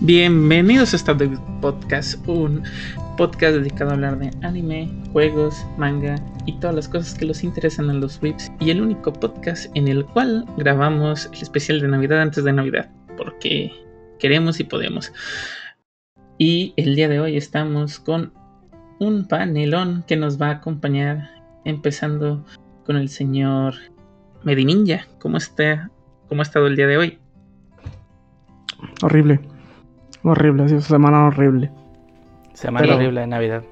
Bienvenidos a the Podcast, un podcast dedicado a hablar de anime, juegos, manga y todas las cosas que los interesan a los whips y el único podcast en el cual grabamos el especial de Navidad antes de Navidad, porque queremos y podemos. Y el día de hoy estamos con un panelón que nos va a acompañar, empezando con el señor Medininja. ¿Cómo está? ¿Cómo ha estado el día de hoy? Horrible. Horrible, ha sido semana horrible. Semana Pero- horrible de Navidad.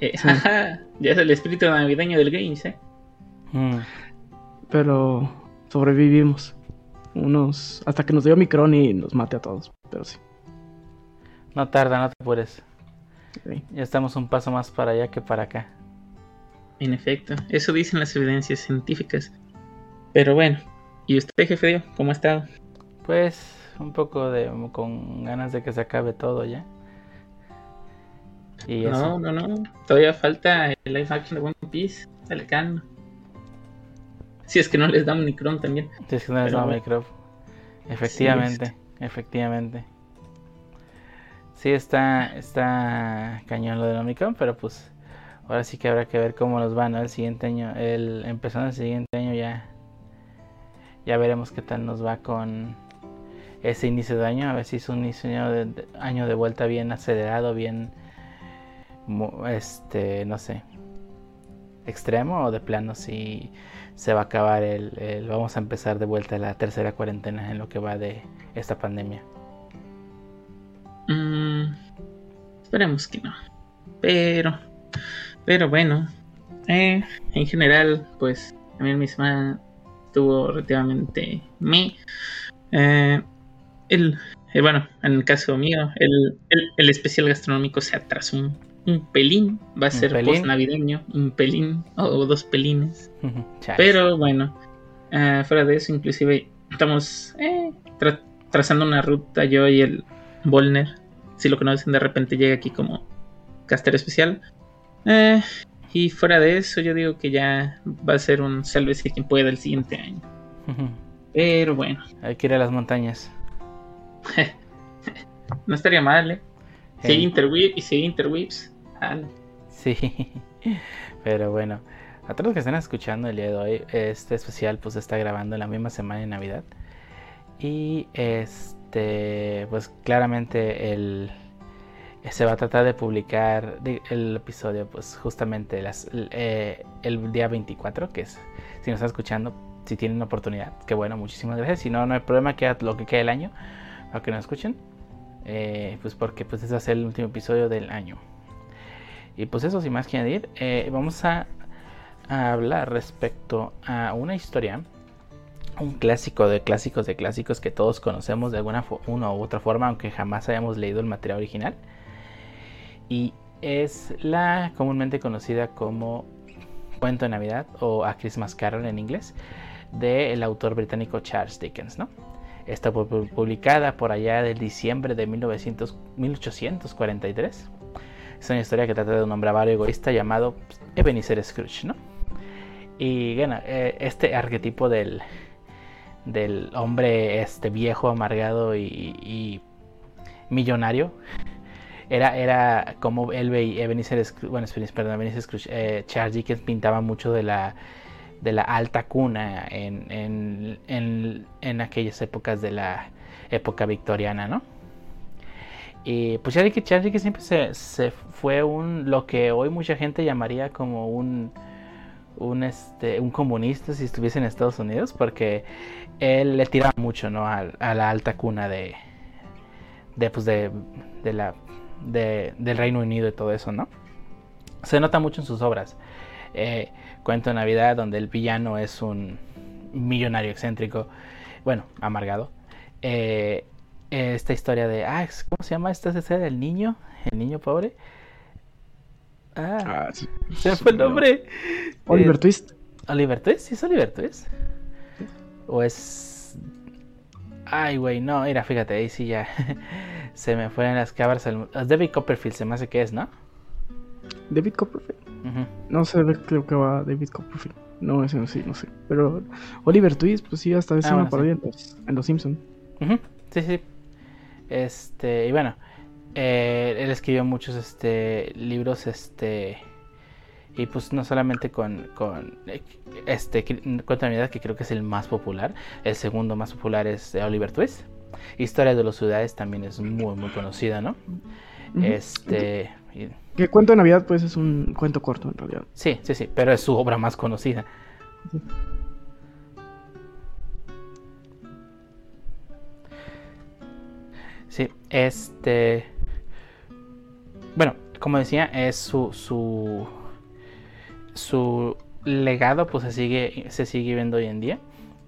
Eh, jaja, ya es el espíritu navideño del Games, ¿eh? Mm. Pero sobrevivimos. Unos. Hasta que nos dio Micron y nos mate a todos. Pero sí. No tarda, no te apures. Ya estamos un paso más para allá que para acá. En efecto, eso dicen las evidencias científicas. Pero bueno, ¿y usted, jefe Dio, cómo ha estado? Pues un poco de con ganas de que se acabe todo ya. Y No, eso. no, no. Todavía falta el live action de One Piece. Dale calma. Si es que no les da un Micron también. Si es que no les Pero da bueno. micrófono. Efectivamente, efectivamente. Sí está, está cañón lo del Omicron, pero pues ahora sí que habrá que ver cómo nos va, ¿no? El siguiente año, el empezando el siguiente año ya ya veremos qué tal nos va con ese inicio de año, a ver si es un inicio de, año de vuelta bien acelerado, bien este, no sé, extremo o de plano si se va a acabar el, vamos a empezar de vuelta la tercera cuarentena en lo que va de esta pandemia. Mm, esperemos que no. Pero, pero bueno. eh, en general, pues también mi semana estuvo relativamente me. Eh, el, eh, bueno, en el caso mío, el, el- el especial gastronómico se atrasó un, un pelín. Va a ¿Un ser pelín? post navideño, un pelín o dos pelines. Pero bueno, eh, fuera de eso, inclusive estamos eh, tra- trazando una ruta yo y el Volner. Si lo conocen, de repente llega aquí como caster especial. Eh, y fuera de eso, yo digo que ya va a ser un sálvese quien pueda el siguiente año. Pero bueno, Hay que ir a las montañas. no estaría mal, ¿eh? Eh, interweave y jale. Sí, pero bueno, a todos los que están escuchando el día de hoy, este especial pues está grabando en la misma semana de Navidad. Y este, pues claramente el, se va a tratar de publicar el episodio pues justamente las, eh, el día 24, que es, si nos está escuchando, si tienen oportunidad, que bueno, muchísimas gracias. Si no, no hay problema, queda lo que quede el año, que nos escuchen. Eh, pues porque pues ese ser el último episodio del año. Y pues eso, sin más que añadir, eh, vamos a, hablar respecto a una historia, un clásico de clásicos de clásicos que todos conocemos de alguna u otra forma, aunque jamás hayamos leído el material original. Y es la comúnmente conocida como Cuento de Navidad o A Christmas Carol en inglés, del autor británico Charles Dickens, ¿no? Está pu- pu- publicada por allá del diciembre de 1900 1843. Es una historia que trata de un hombre avaro egoísta llamado Ebenezer Scrooge, ¿no? Y bueno, eh, este arquetipo del, del hombre este viejo, amargado y, millonario era, era como él veía Ebenezer Scrooge, bueno, perdón, Ebenezer Scrooge, eh, Charles Dickens pintaba mucho de la de la alta cuna en, en, en, en aquellas épocas de la época victoriana, ¿no? Y pues de que siempre se, se fue un lo que hoy mucha gente llamaría como un un este un comunista si estuviese en Estados Unidos porque él le tiraba mucho no a, a la alta cuna de de pues de, de la de- del Reino Unido y todo eso no se nota mucho en sus obras. Eh, cuento de Navidad donde el villano es un millonario excéntrico bueno amargado Eh, esta historia de ah cómo se llama esta escena del niño el niño pobre ah Ah, sí. se me fue el nombre Oliver Eh, Twist. Oliver Twist, ¿sí es Oliver Twist? ¿O es.? Ay, güey, no, mira, fíjate, ahí sí ya. se me fueron las cabras. al- David Copperfield, se me hace que es, ¿no? David Copperfield. No sé, creo que va David Copperfield. No, ese no sí, no sé. Pero Oliver Twist, pues sí, hasta es Ah, una bueno, sí. parodia en los, en los Simpsons. Sí, sí. Este, y bueno, eh, él escribió muchos este, libros, este, y pues no solamente con, con este, Continuidad, que creo que es el más popular, el segundo más popular es Oliver Twist. Historia de las ciudades también es muy, muy conocida, ¿no? Este... Que Cuento de Navidad, pues es un cuento corto en realidad. Sí, sí, sí, pero es su obra más conocida. Sí, este. Bueno, como decía, es su. su. su legado, pues se sigue. se sigue viendo hoy en día.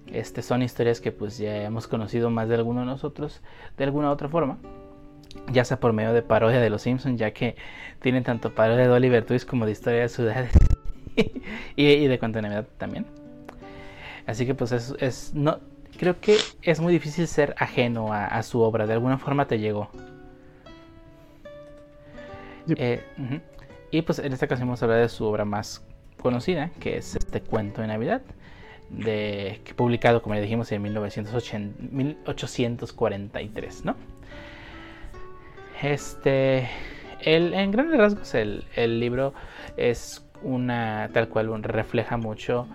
Este, son historias que pues ya hemos conocido más de alguno de nosotros de alguna otra forma ya sea por medio de parodia de los Simpsons, ya que tienen tanto parodia de Oliver Twist como de historia de ciudades y, de continuidad también. Así que pues es, es, no creo que es muy difícil ser ajeno a, su obra, de alguna forma te llegó. Eh, y pues en esta ocasión vamos a hablar de su obra más conocida, que es este cuento de Navidad, de, publicado como ya dijimos en 1980, 1843, ¿no? Este, el, en grandes rasgos el, libro es una, tal cual, refleja mucho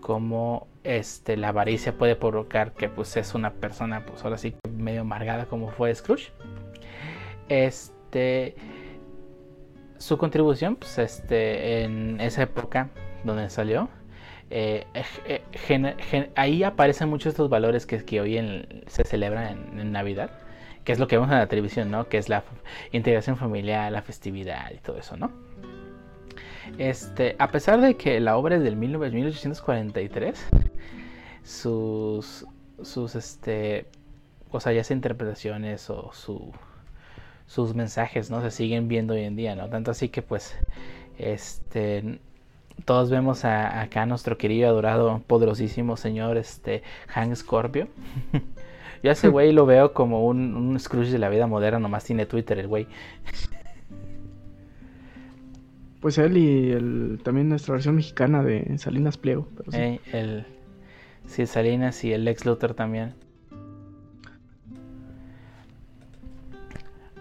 cómo este, la avaricia puede provocar que pues es una persona, pues ahora sí, medio amargada como fue Scrooge. Este, su contribución, pues este, en esa época donde salió, eh, eh, ahí aparecen muchos estos valores que, que hoy se celebran en Navidad que es lo que vemos en la televisión, ¿no? Que es la integración familiar, la festividad y todo eso, ¿no? Este, a pesar de que la obra es del 1843, sus, sus, este, o sea, ya sea interpretaciones o su, sus mensajes, ¿no? Se siguen viendo hoy en día, ¿no? Tanto así que, pues, este, todos vemos a, acá a nuestro querido, adorado, poderosísimo señor, este, Hank Scorpio. Yo a ese güey lo veo como un, un Scrooge de la vida moderna, nomás tiene Twitter el güey. Pues él y el, también nuestra versión mexicana de Salinas Pliego. sí. Eh, el, sí, Salinas y el Lex Luthor también.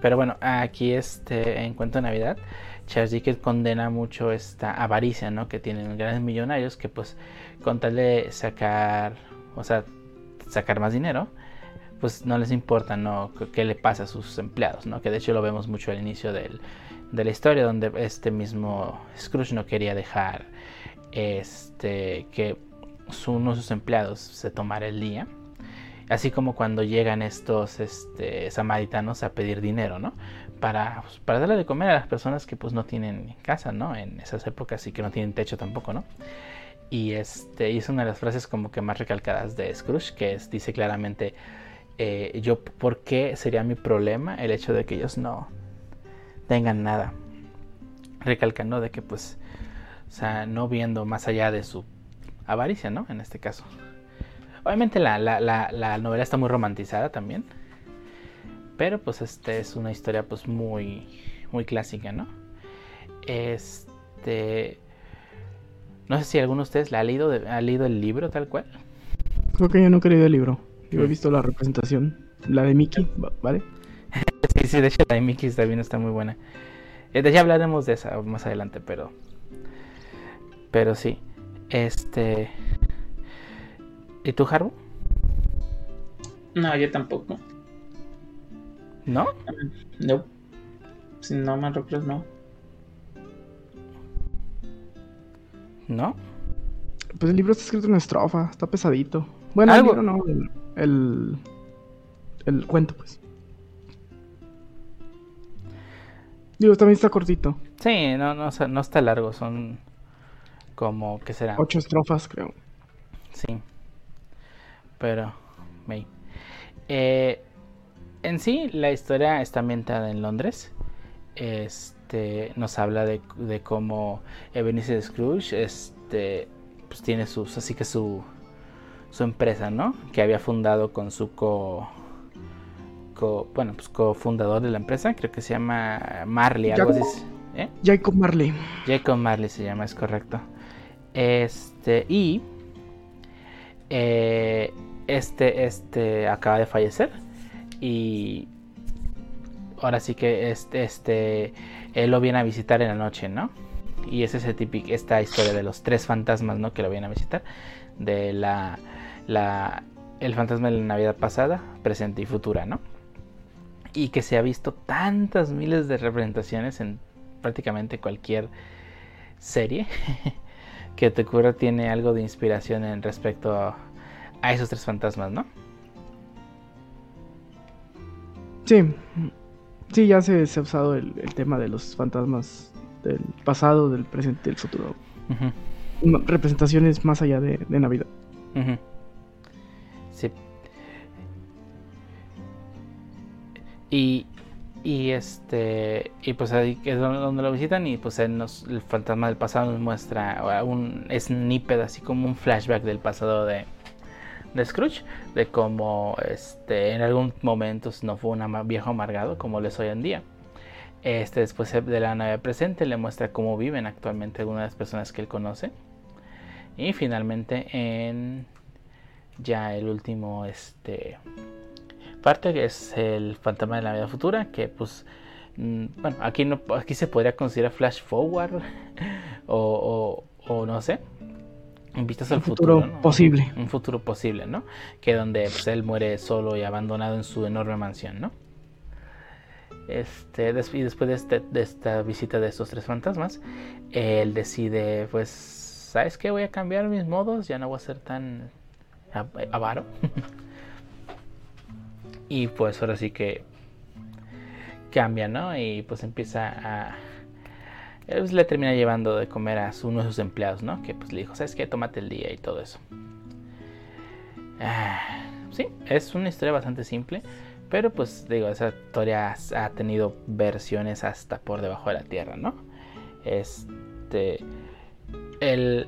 Pero bueno, aquí este, en cuanto a Navidad, Charles Dickens condena mucho esta avaricia, ¿no? Que tienen grandes millonarios que pues con tal de sacar, o sea, sacar más dinero, pues no les importa no qué le pasa a sus empleados, ¿no? Que de hecho lo vemos mucho al inicio de la historia donde este mismo Scrooge no quería dejar este que uno de sus empleados se tomara el día. Así como cuando llegan estos este, samaritanos a pedir dinero, ¿no? Para, pues, para darle de comer a las personas que pues no tienen casa, ¿no? En esas épocas y que no tienen techo tampoco, ¿no? Y este es una de las frases como que más recalcadas de Scrooge, que es, dice claramente, eh, yo, ¿por qué sería mi problema el hecho de que ellos no tengan nada? Recalcando de que, pues, o sea, no viendo más allá de su avaricia, ¿no? En este caso. Obviamente la, la, novela está muy romantizada también. Pero pues este es una historia pues muy, muy clásica, ¿no? Este... No sé si alguno de ustedes la ha leído, ha leído el libro tal cual. Creo que yo no he leído el libro. Yo he visto la representación, la de Mickey, ¿vale? sí, sí, de hecho la de Mickey también está muy buena. Eh, de ya hablaremos de esa más adelante, pero. Pero sí. Este. ¿Y tú, Haru? No, yo tampoco. ¿No? No. Si no me recuerdo, no. ¿No? Pues el libro está escrito en estrofa, está pesadito. Bueno, ¿Algo? el libro no, el, el cuento, pues. Digo, también está cortito. Sí, no, no, no está largo, son como, ¿qué será? Ocho estrofas, creo. Sí. Pero, me... Eh, en sí, la historia está ambientada en Londres. Este, nos habla de, de cómo Ebenezer Scrooge, este, pues tiene sus, así que su, su empresa, ¿no? Que había fundado con su co, bueno, pues cofundador de la empresa, creo que se llama Marley, algo así. ¿eh? Jacob Marley. Jacob Marley se llama, es correcto. Este, y eh, este, este acaba de fallecer y ahora sí que este, este, él lo viene a visitar en la noche, ¿no? Y es ese típico, esta historia de los tres fantasmas, ¿no? Que lo vienen a visitar. De la, la, el fantasma de la Navidad pasada, presente y futura, ¿no? Y que se ha visto tantas miles de representaciones en prácticamente cualquier serie que te ocurra tiene algo de inspiración en respecto a, a esos tres fantasmas, ¿no? Sí, sí, ya se, ha usado el, tema de los fantasmas del pasado, del presente y del futuro. Representaciones más allá de, Navidad. Sí. Y, y este y pues ahí es donde lo visitan y pues el fantasma del pasado nos muestra un snippet así como un flashback del pasado de, de Scrooge, de cómo este, en algún momento no fue un viejo amargado como lo es hoy en día. Este, después de la nave presente le muestra cómo viven actualmente algunas de las personas que él conoce. Y finalmente en ya el último este, parte que es el fantasma de la vida futura, que pues mm, bueno, aquí no aquí se podría considerar flash forward o, o no sé, vistas al futuro, posible. Un futuro posible, ¿no? Que donde pues, él muere solo y abandonado en su enorme mansión, ¿no? Este, y después de, este, de esta visita de estos tres fantasmas, él decide, pues, ¿sabes qué? Voy a cambiar mis modos, ya no voy a ser tan avaro. y pues ahora sí que cambia, ¿no? Y pues empieza a pues, le termina llevando de comer a uno de sus empleados, ¿no? Que pues le dijo, ¿sabes qué? Tómate el día y todo eso. Ah, sí, es una historia bastante simple, pero pues digo, esa historia ha tenido versiones hasta por debajo de la tierra, ¿no? Este, el,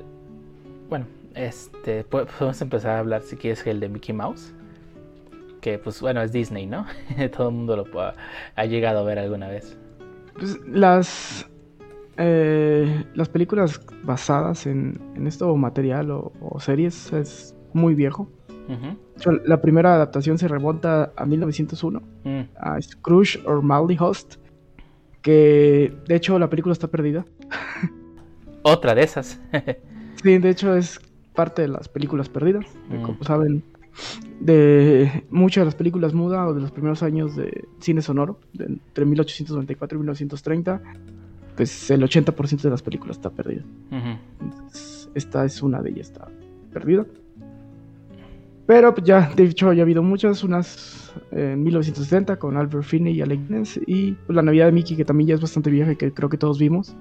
bueno, este, podemos empezar a hablar si quieres el de Mickey Mouse, que pues bueno, es Disney, ¿no? Todo el mundo lo ha llegado a ver alguna vez. Pues las eh, las películas basadas en, esto material o, series es muy viejo. la primera adaptación se remonta a 1901, mm. a Scrooge or Maldy Host, que de hecho la película está perdida. Otra de esas. sí, de hecho es parte de las películas perdidas, mm. como saben, de muchas de las películas mudas o de los primeros años de cine sonoro, entre 1894 y 1930 pues el 80% de las películas está perdida. esta es una de ellas, está perdida. Pero pues, ya, de hecho, ya ha habido muchas, unas en 1960 con Albert Finney y Alec Guinness, y pues, la Navidad de Mickey, que también ya es bastante vieja y que creo que todos vimos,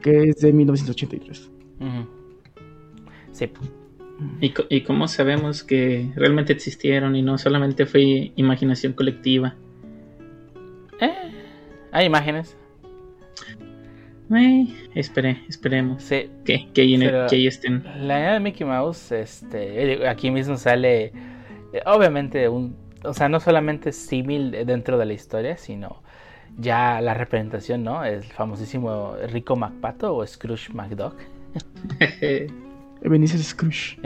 que es de 1983. Sí. ¿Y, ¿Y cómo sabemos que realmente existieron y no solamente fue imaginación colectiva? Eh, hay imágenes. Eh, espere, esperemos. Sí. Que, que, ahí, estén. La idea de Mickey Mouse, este, aquí mismo sale, eh, obviamente, un, o sea, no solamente símil dentro de la historia, sino ya la representación, ¿no? El famosísimo Rico McPato o Scrooge McDuck. Benicio Scrooge.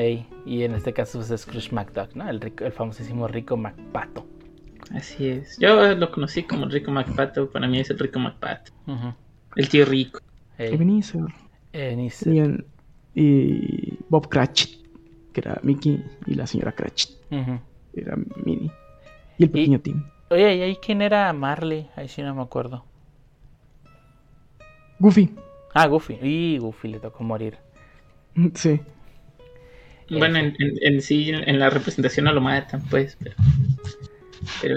y en este caso es Scrooge McDuck, ¿no? El, el famosísimo Rico McPato. Así es. Yo lo conocí como Rico McPato, para mí es el Rico McPato. El tío rico. Ebenezer. Y, Bob Cratchit, que era Mickey, y la señora Cratchit, era Minnie. Y el pequeño Tim. Oye, ¿y ahí quién era Marley? Ahí sí no me acuerdo. Goofy. Ah, Goofy. Y Goofy le tocó morir. Sí. Bueno, en, sí, en la representación no lo matan, pues, pero. Pero.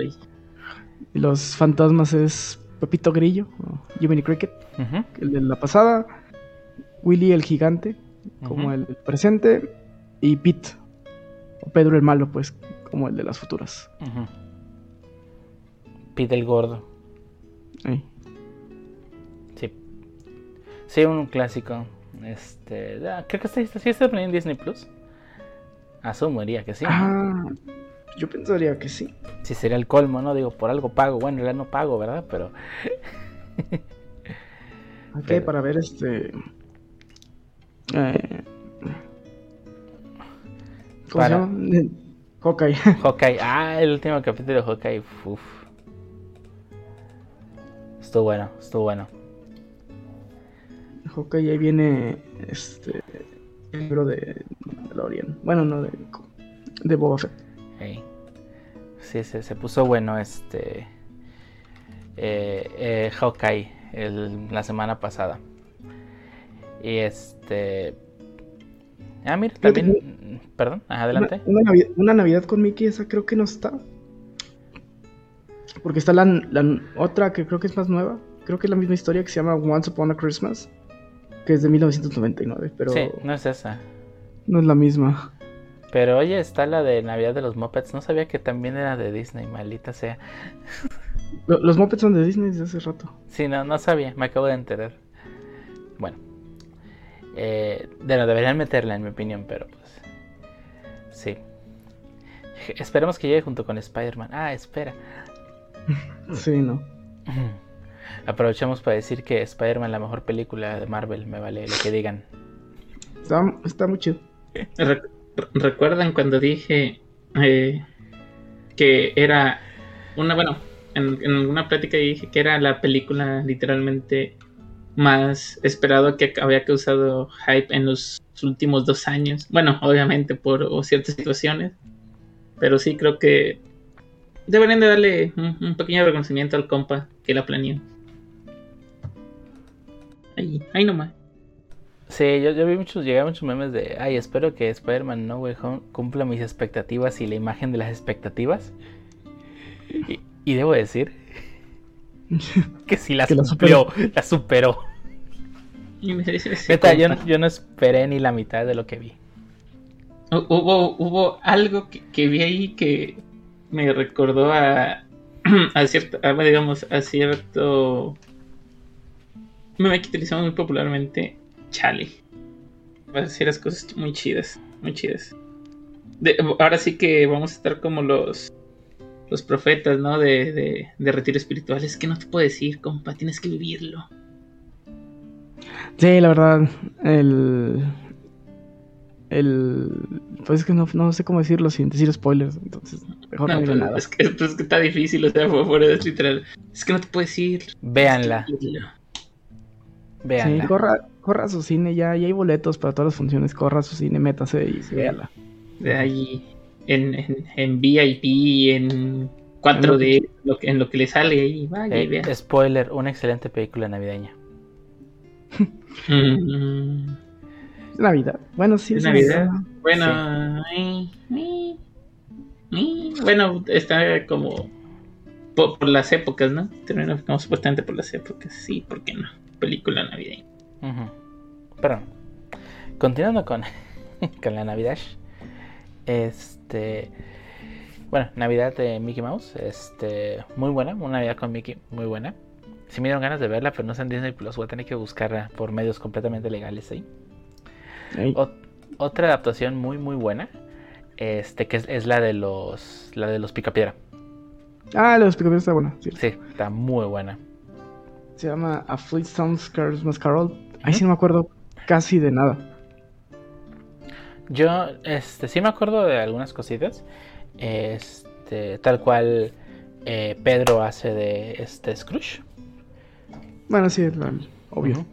Los fantasmas es Pepito Grillo, Jiminy Cricket, el de la pasada, Willy el gigante, como el presente, y Pete, o Pedro el malo, pues, como el de las futuras. Pete el gordo. Sí. Sí, un clásico. Este, creo que está, sí está en Disney Plus. Asumiría que sí. Ah, yo pensaría que sí. Sí, sería el colmo, ¿no? Digo, por algo pago. Bueno, ya no pago, ¿verdad? Pero. ok, para ver este. Eh... ¿Cómo para... se. Hawkeye. Ah, el último capítulo de Hawkeye. Uf. estuvo bueno, estuvo bueno. Hawkeye, ahí viene este el libro de Mandalorian. Bueno, no, de, de Boba Fett. Ey. Sí, se, se puso bueno este eh, eh, Hawkeye el- la semana pasada. Y este... Ah, mira, también... Perdón, ajá, adelante. Una, una Navidad, una Navidad con Mickey, esa creo que no está. Porque está la, la otra que creo que es más nueva. Creo que es la misma historia que se llama Once Upon a Christmas. Que es de 1999, pero Sí, no es esa. no es la misma. Pero oye, está la de Navidad de los Muppets. No sabía que también era de Disney, maldita sea. Lo- Los Muppets son de Disney desde hace rato. Sí, no, no sabía, me acabo de enterar. Bueno. Eh, bueno, deberían meterla en mi opinión, pero pues... Sí. Esperemos que llegue junto con Spider-Man. Ah, espera. Sí, no. Aprovechemos para decir que Spider-Man la mejor película de Marvel, me vale lo que digan. Está, está muy chido. Re- ¿Recuerdan cuando dije eh, que era una, bueno, en, en alguna plática dije que era la película literalmente más esperado que había causado hype en los últimos dos años? Bueno, obviamente por ciertas situaciones, pero sí creo que deberían de darle un, un pequeño reconocimiento al compa que la planeó. Ahí, ahí nomás. Sí, yo, yo vi muchos, llegaron muchos memes de, ay, espero que Spider-Man No Way Home cumpla mis expectativas y la imagen de las expectativas. Y, y debo decir que sí las la cumplió, la superó. Neta, yo, no- yo no esperé ni la mitad de lo que vi. Hu- Hubo, hubo algo que, que vi ahí que me recordó a, a cierto, a, digamos, a cierto meme que utilizamos muy popularmente, Chale. Va a decir las cosas muy chidas, muy chidas. De- ahora sí que vamos a estar como los los profetas, ¿no? De, de, de retiro espiritual. Es que no te puedo decir, compa, tienes que vivirlo. Sí, la verdad, el... El... Pues es que no, no sé cómo decirlo sin decir spoilers, entonces mejor no, No, digo pero nada. es, que, pues es que está difícil, o sea, fue fuera de literal. Es que no te puedo decir. Véanla. Véanla. Sí, corra, corra a su cine ya, ya hay boletos para todas las funciones, corra a su cine, métase y véala. de ahí en, en, en VIP, en 4D, lo que, en lo que le sale ahí, vaya Eh, vea. spoiler, una excelente película navideña. Mm, Navidad. Bueno, sí, Es Navidad. Navidad. bueno, eh, eh, eh, bueno, está como por, por las épocas, ¿no? Termina como supuestamente por las épocas, sí, ¿por qué no? Película navideña. Ujú. Perdón. Continuando con, con la Navidad. Este. Bueno, Navidad de Mickey Mouse. Este. Muy buena. Una Navidad con Mickey. Muy buena. Si me dieron ganas de verla, pero no está en Disney Plus. Voy a tener que buscarla por medios completamente legales ahí. Otra adaptación muy, muy buena. Este, que es, es la de los. La de los Picapiedra. Ah, los picapiedras está buena. sí. Sí, está muy buena. Se llama A Flintstones Christmas Carol. Ahí sí no me acuerdo casi de nada. Yo, este, sí me acuerdo de algunas cositas. Este, tal cual eh, Pedro hace de este Scrooge. Bueno, sí, es obvio.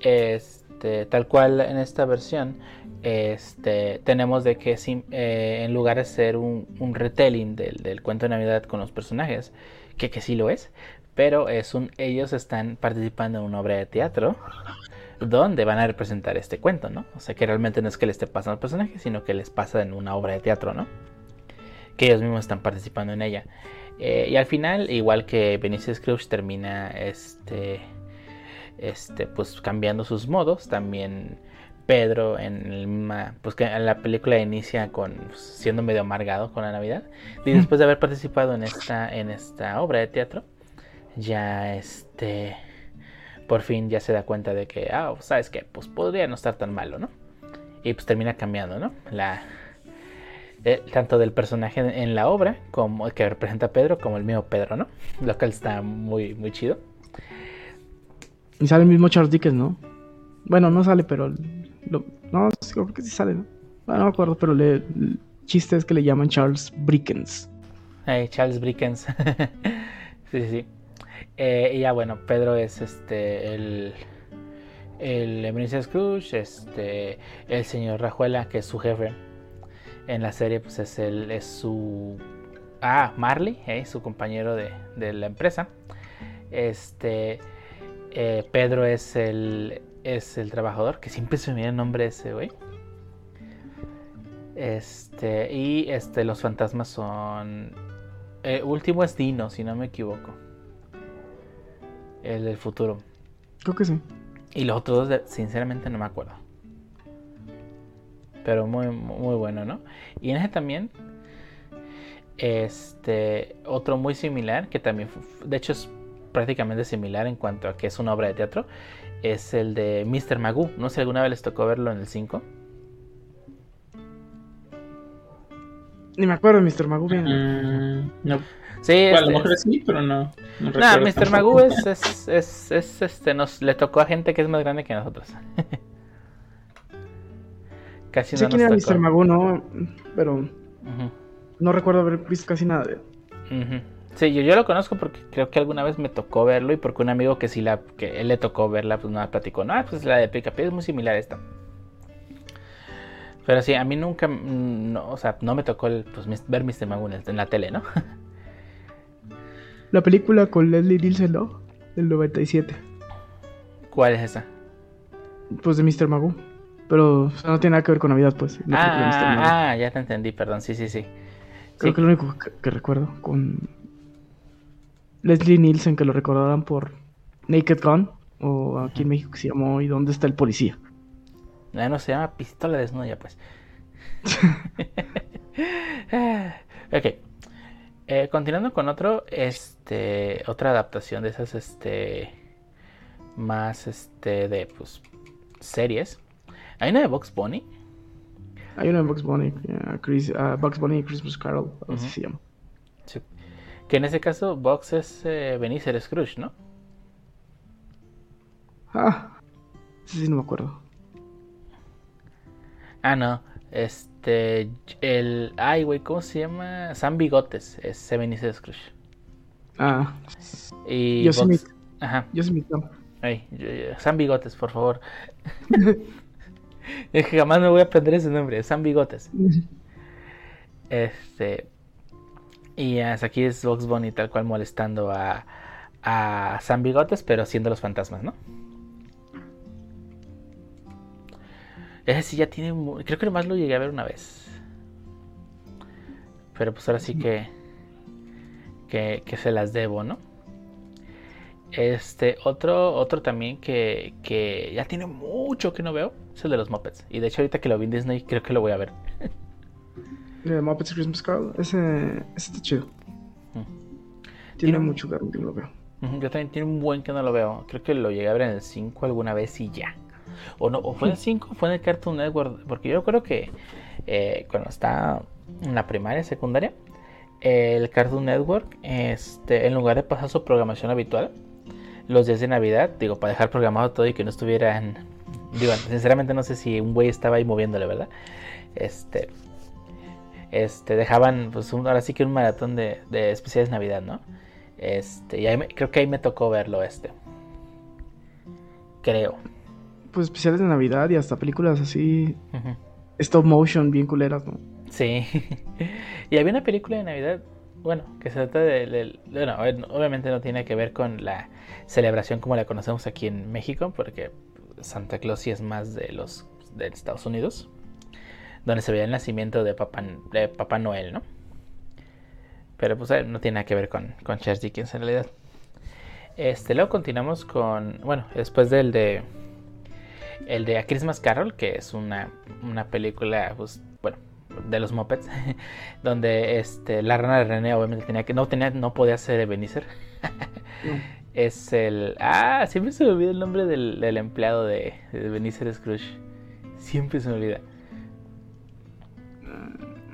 Este, tal cual en esta versión, este, tenemos de que sim- eh, en lugar de ser un, un retelling del, del cuento de Navidad con los personajes, que, que sí lo es, pero es un, ellos están participando en una obra de teatro donde van a representar este cuento, ¿no? O sea que realmente no es que le esté pasando al personaje, sino que les pasa en una obra de teatro, ¿no? Que ellos mismos están participando en ella. Eh, y al final, igual que Benicio Scrooge termina este, este, pues cambiando sus modos, también Pedro en el pues que en la película inicia con pues, siendo medio amargado con la Navidad y después de haber participado en esta, en esta obra de teatro, ya este, por fin ya se da cuenta de que, ah, sabes qué, pues podría no estar tan malo, ¿no? Y pues termina cambiando, ¿no? La, eh, tanto del personaje en la obra como que representa a Pedro como el mío Pedro, ¿no? Lo cual está muy, muy chido. Y sale el mismo Charles Dickens, ¿no? Bueno, no sale, pero. lo- no, creo que sí sale, ¿no? Bueno, no me acuerdo, pero le, el chiste es que le llaman Charles Brickens. Hey, Charles Brickens. sí, sí, sí. Eh, y ya bueno, Pedro es este el el Ebenezer Scrooge, este el señor Rajuela, que es su jefe en la serie, pues es el es su ah Marley, eh, su compañero de, de, la empresa. Este eh, Pedro es el es el trabajador, que siempre se me viene el nombre ese, güey. Este, y este, los fantasmas son. El último es Dino, si no me equivoco. El del futuro. Creo que sí. Y los otros dos, sinceramente, no me acuerdo. Pero muy, muy bueno, ¿no? Y en ese también. Este. Otro muy similar, que también. De hecho, es prácticamente similar en cuanto a que es una obra de teatro. Es el de Mr. Magoo. No sé si alguna vez les tocó verlo en el 5. Ni me acuerdo de Mr. Magoo bien. Mm, no. Sí, Bueno, a este- lo mejor sí, pero no. No, Mr. tampoco. Magoo es, es, es, es, este, nos le tocó a gente que es más grande que nosotros. Casi sé no quién era tocó. Mr. Magoo, ¿no? Pero no recuerdo haber visto casi nada de él. Sí, yo, yo lo conozco porque creo que alguna vez me tocó verlo y porque un amigo que sí la, que él le tocó verla, pues no platicó. No, pues la de Pica Pie es muy similar a esta. Pero sí, a mí nunca, mm, no, o sea, no me tocó el, pues, ver Mr. Magoo en la tele, ¿no? La película con Leslie Nielsen, ¿no? Del 97. ¿Cuál es esa? Pues de Mr. Magoo. Pero o sea, no tiene nada que ver con Navidad, pues. Ah, ah, ya te entendí, perdón, sí, sí, sí. Creo Sí. que lo único que, que recuerdo. Con Leslie Nielsen, que lo recordarán por Naked Gun. O aquí en México que se llamó ¿Y dónde está el policía? Ya no se llama pistola desnuda, pues. ok. Eh, continuando con otro, este, otra adaptación de esas, este, más, este, de, pues, series. Hay una de Box Bunny. Hay una de Bugs Bunny, eh, Chris, Bugs Bunny y Christmas Carol, así Ujú. se llama. sí, Que en ese caso, Box es eh, Benicer Scrooge, ¿no? Ah, sí, sí, no me acuerdo. Ah, no. Este, el, ay, güey, ¿cómo se llama? Sam Bigotes es Benicer Scrooge. Ah, Y Yosemite. Box- Ajá. yo soy mi. Ay, yo- yo- Sam Bigotes, por favor. es que jamás me voy a aprender ese nombre, Sam Bigotes. Este. Y hasta aquí es Box Bunny tal cual molestando a, a Sam Bigotes, pero siendo los fantasmas, ¿no? Ese sí ya tiene. Creo que nomás lo llegué a ver una vez. Pero pues ahora sí que. Que, que se las debo, ¿no? Este, otro, otro también que, que ya tiene mucho que no veo es el de los Muppets. Y de hecho, ahorita que lo vi en Disney, creo que lo voy a ver. De Muppets Christmas Carol, ese, ese está chido. Mm. Tiene Tiene- mucho que que lo veo. Yo también tiene un buen que no lo veo. Creo que lo llegué a ver en el 5 alguna vez y ya. O no, o fue en el 5 o fue en el Cartoon Network. Porque yo creo que eh, cuando estaba en la primaria, secundaria, el Cartoon Network, este, en lugar de pasar su programación habitual, los días de Navidad, digo, para dejar programado todo y que no estuvieran. Digo, sinceramente no sé si un güey estaba ahí moviéndole, ¿verdad? Este. Este, dejaban, pues, ahora sí que un maratón de, de especiales Navidad, ¿no? Este, y ahí creo que ahí me tocó verlo, este. Creo. Pues especiales de Navidad y hasta películas así, stop motion, bien culeras, ¿no? Sí. y había una película de Navidad, bueno, que se trata de, de- bueno, obviamente no tiene que ver con la celebración como la conocemos aquí en México, porque Santa Claus sí es más de los de Estados Unidos, donde se veía el nacimiento de Papá, de Papá Noel, ¿no? Pero pues no tiene nada que ver con, con Charles Dickens en realidad. Este, luego continuamos con, bueno, después del de el de A Christmas Carol, que es una, una película, pues, bueno, de los Muppets, donde este, la rana de René obviamente tenía que, no tenía, no podía ser Ebenezer. No. Es el, ah, siempre se me olvida el nombre del, del empleado de, de Ebenezer Scrooge. Siempre se me olvida.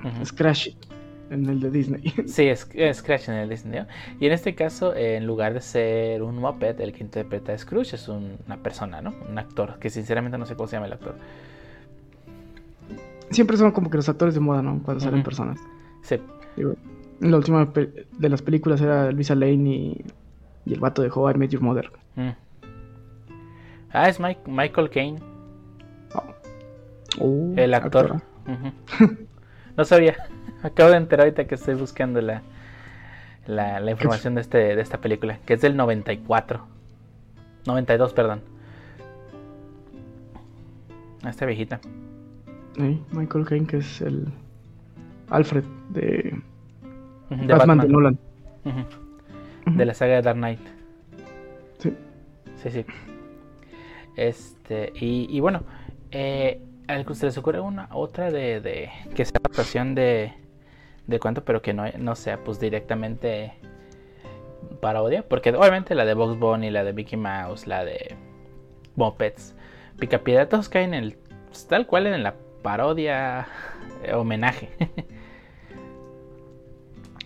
Ujú. Es Crash en el de Disney. Sí, es, es Scratch en el Disney. ¿no? Y en este caso, eh, en lugar de ser un Muppet, el que interpreta a Scrooge es un- una persona, ¿no? Un actor, que sinceramente no sé cómo se llama el actor. Siempre son como que los actores de moda, ¿no? Cuando salen personas. Sí, Digo, la última de las películas era Luisa Lane y y el vato de How I Met Your Mother. Mm. Ah, es Mike- Michael Caine, Oh, el actor. no sabía. Acabo de enterar ahorita que estoy buscando la, la, la información de, este, de esta película, que es del 94. 92, perdón. Esta viejita. Michael Caine, que es el Alfred de, Batman, de Nolan. De la saga de Dark Knight. Sí. Sí, sí. Este, y, y bueno, eh, ¿a se les ocurre una otra de, de que sea adaptación de, de cuento, pero que no, no sea pues directamente parodia? Porque obviamente la de Box Bunny, la de Mickey Mouse, la de Muppets, Picapiedra, todos caen en el, pues, tal cual en la parodia eh, homenaje.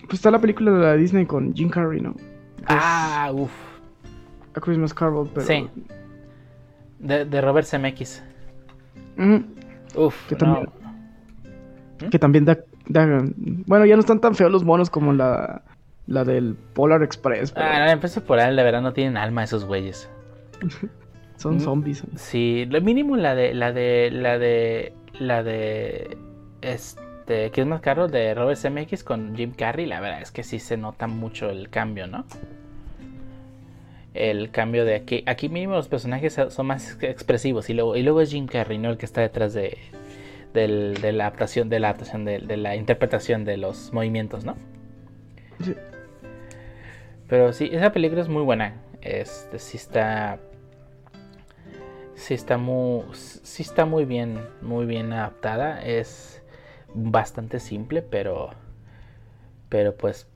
Pues está la película de la Disney con Jim Carrey, ¿no? Ah, uff. A Christmas Carol, pero... Sí. De, de Robert Zemeckis. Uf, Que no. también- Que también da- Bueno, ya no están tan feos los monos como la, la del Polar Express, pero Ah, no, empiezo por ahí, la verdad no tienen alma esos güeyes. son mm. zombies. Sí, lo mínimo la de, la de, la de, la de, este, que es más caro de Robert Zemeckis con Jim Carrey, la verdad es que sí se nota mucho el cambio, ¿no? El cambio de aquí, aquí mínimo los personajes son más expresivos y luego, y luego es Jim Carrey, ¿no? El que está detrás de, del- de la adaptación, de la adaptación, de, de la interpretación de los movimientos, ¿no? Sí. Pero sí, esa película es muy buena. Este sí está. Sí está muy. Sí está muy bien. Muy bien adaptada. Es bastante simple, pero. Pero pues.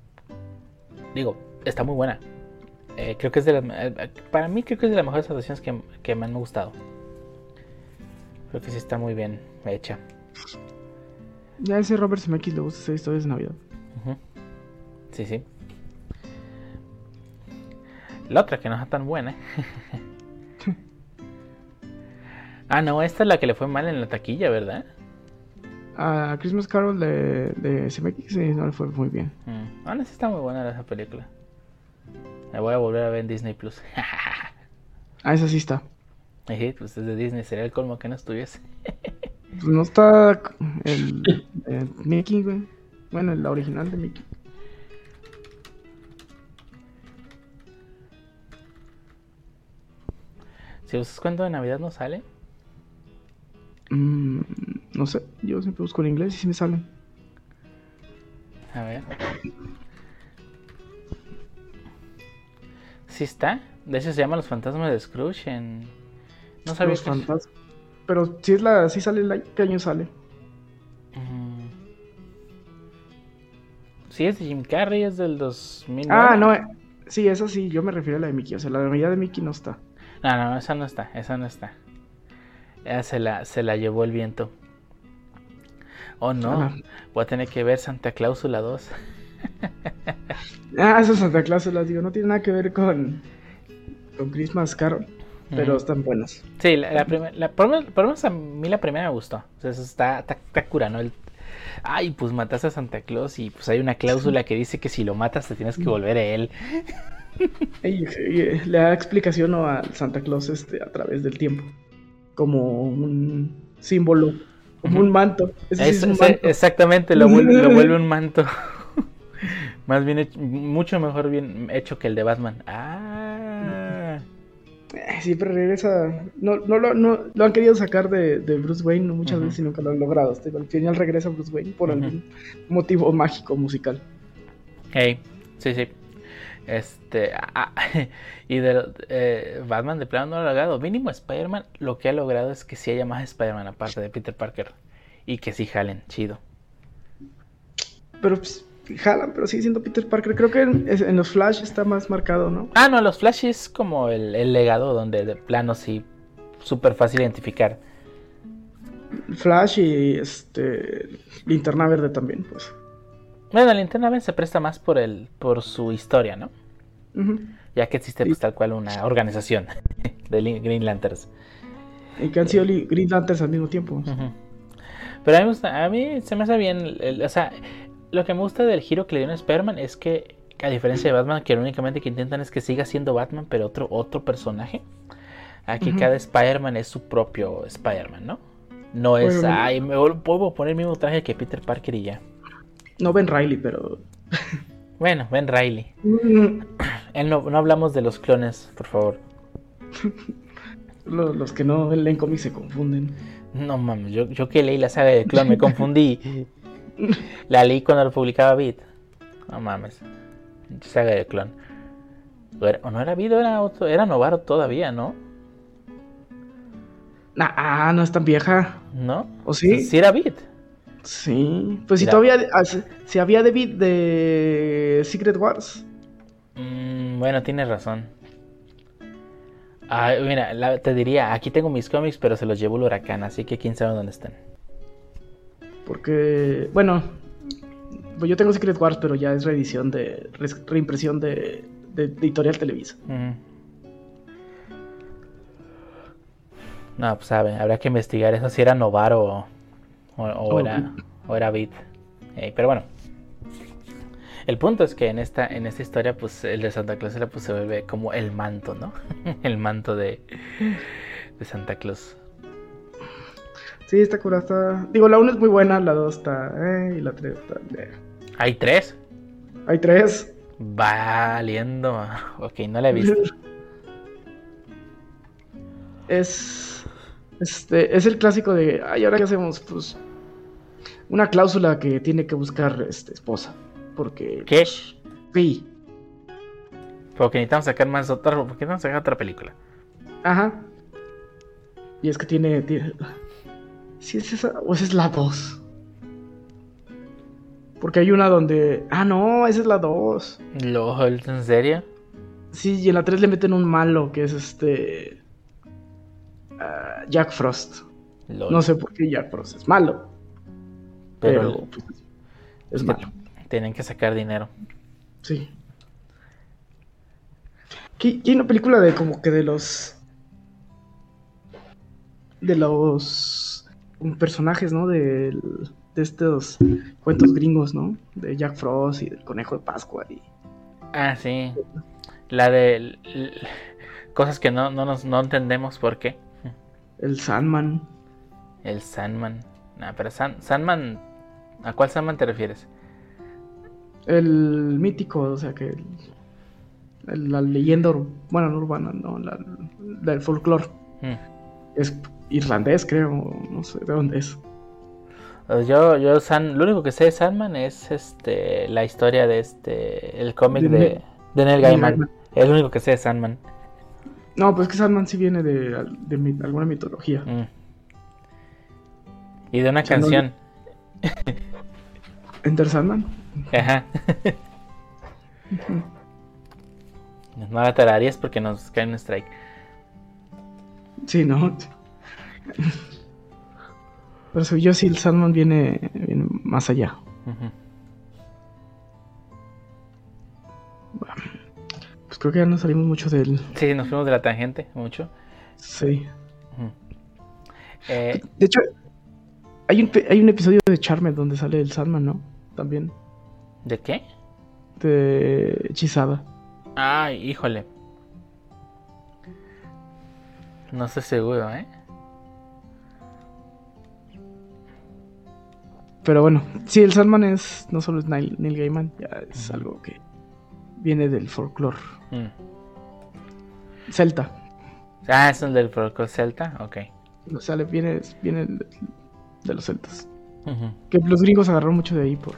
Digo, está muy buena. Eh, creo que es de las. eh, Para mí creo que es de las mejores adaptaciones que, que me han gustado. Creo que sí está muy bien hecha. Ya ese Robert Zemeckis le gusta hacer historias de Navidad. Ujú. Sí, sí. La otra que no está tan buena. ah, no, esta es la que le fue mal en la taquilla, ¿verdad? A Christmas Carol de, de Zemeckis sí, no le fue muy bien. Mm. Ahora sí está muy buena esa película. La voy a volver a ver en Disney Plus. Ah, esa sí está. Eje, pues es de Disney, sería el colmo que no estuviese. Pues no está el, el Mickey, güey. Bueno, la original de Mickey. Si usas cuento de Navidad no sale. Mm, no sé, yo siempre busco en inglés y sí me salen. A ver. Sí está. De hecho se llama Los Fantasmas de Scrooge en... No sabía Los que... fantasmas. Pero si es la, si sale el año, ¿qué año sale? Mm. Sí, es de Jim Carrey, es del 2000. Ah, no, eh, sí, esa sí, yo me refiero a la de Mickey. O sea, la de de Mickey no está. No, no, esa no está, esa no está. Esa se la, se la llevó el viento. Oh no, voy a tener que ver Santa Cláusula 2. Ah, esas Santa Claus, las digo, no tiene nada que ver con, con Christmas Carol, pero están buenas. Sí, la, la primer- la- por, lo menos, a mí la primera me gustó. O sea, eso está, está, está cura, ¿no? El- ay, pues matas a Santa Claus y pues hay una cláusula que dice que si lo matas te tienes que volver a él. Le da explicación ¿no? al Santa Claus este, a través del tiempo, como un símbolo, como un manto. Ese sí Es- es un es- manto. exactamente, lo vuelve, lo vuelve un manto. Más bien, hecho- mucho mejor bien hecho que el de Batman. Ah. Eh, Siempre regresa. No, no, lo, no lo han querido sacar de, de Bruce Wayne muchas veces y nunca lo han logrado. Al final regresa Bruce Wayne por algún motivo mágico musical. Hey, sí, sí. Este, ah, y de eh, Batman de plano no lo ha logrado. Mínimo Spider-Man lo que ha logrado es que sí haya más Spider-Man aparte de Peter Parker. Y que sí jalen, chido. Pero pues, jalan, pero sigue siendo Peter Parker. Creo que en, los Flash está más marcado, ¿no? Ah, no, los Flash es como el, el legado donde de plano sí, súper fácil identificar. Flash y este Linterna Verde también, pues. Bueno, linterna verde se presta más por el, por su historia, ¿no? Ya que existe pues tal cual una organización de Green Lanterns. Y que han sido Green Lanterns al mismo tiempo. Pero a mí, a mí se me hace bien, el- o sea, lo que me gusta del giro que le dio en Spider-Man es que a diferencia de Batman, que únicamente que intentan es que siga siendo Batman, pero otro, otro personaje. Aquí cada Spider-Man es su propio Spider-Man, ¿no? No es, Bueno, ay, me puedo poner el mismo traje que Peter Parker y ya. No Ben Riley, pero. Bueno, Ben Riley. Mm, Él no, no hablamos de los clones, por favor. lo- Los que no leen cómics se confunden. No mames, yo, yo que leí la saga de clon me confundí. La leí cuando lo publicaba Beat. No mames. Saga de clon. O, no era o era, otro- era Novaro todavía, ¿no? Ah, no es tan vieja. ¿No? ¿O sí? Sí era Beat. Sí. Pues si todavía. Si había David de Secret Wars. Mm, bueno, tienes razón. Ah, mira, la- te diría, aquí tengo mis cómics, pero se los llevó el huracán, así que quién sabe dónde están. Porque. Bueno. Pues yo tengo Secret Wars, pero ya es reedición de. re- reimpresión de, de Editorial Televisa. No, pues sabe, habrá que investigar eso si era Novaro o, o- o O era, o era. Eh, pero bueno. El punto es que en esta, en esta historia, pues el de Santa Claus era, pues, se vuelve como el manto, ¿no? el manto de, de Santa Claus. Sí, esta cura está. Digo, la 1 es muy buena, la 2 está. Eh, y la 3 está. eh. Hay tres. Hay tres. Valiendo. Ok, no la he visto. Es. Este, es el clásico de. Ay, ¿ahora qué hacemos? Pues. Una cláusula que tiene que buscar este, esposa. Porque. ¿Qué? Sí. Porque necesitamos sacar más otra. Porque necesitamos sacar otra película. Ajá. Y es que tiene. tiene... ¿Sí es esa? ¿O esa es la 2? Porque hay una donde. Ah, no, esa es la 2. LOL, ¿en serio? Sí, y en la 3 le meten un malo que es este. ah, Jack Frost. LOL. No sé por qué Jack Frost es malo. pero Pero. pues, es malo. tienen que sacar dinero. Sí. ¿Qué- qué hay una película de como que de los. De los personajes, ¿no? De estos cuentos gringos, ¿no? De Jack Frost y del conejo de Pascua. Y... Ah, sí. La de cosas que no, no, nos, no entendemos por qué. El Sandman. El Sandman. Nah, pero San- Sandman. ¿A cuál Sandman te refieres? El mítico, o sea que. el- el- la leyenda, bueno, no urbana, no, la, del folclore. Hmm. Es irlandés, creo, no sé de dónde es. Pues Yo, yo San, lo único que sé de Sandman es este la historia de este el cómic De de, Neil- de Neil Neil Gaiman. Gaiman. Es lo único que sé de Sandman. No, pues que Sandman sí viene de, alguna mitología. Mm. Y de una canción. Enter Sandman. Ajá. No la tararías porque nos cae un strike. Sí, ¿no? Pero según yo sí el Sandman viene, viene más allá. Pues creo que ya no salimos mucho del... Sí, nos fuimos de la tangente mucho. Sí. Eh, De hecho, hay un, hay un episodio de Charmed donde sale el Sandman, ¿no? También. ¿De qué? De Hechizada. Ay, híjole. No estoy seguro, ¿eh? Pero bueno, sí, el Sandman es... No solo es Neil, Neil Gaiman, ya es algo que viene del folclore Mm. celta. Ah, es el del folclore celta. Ok. O sea, viene, viene de, los celtas. Que los gringos agarraron mucho de ahí por...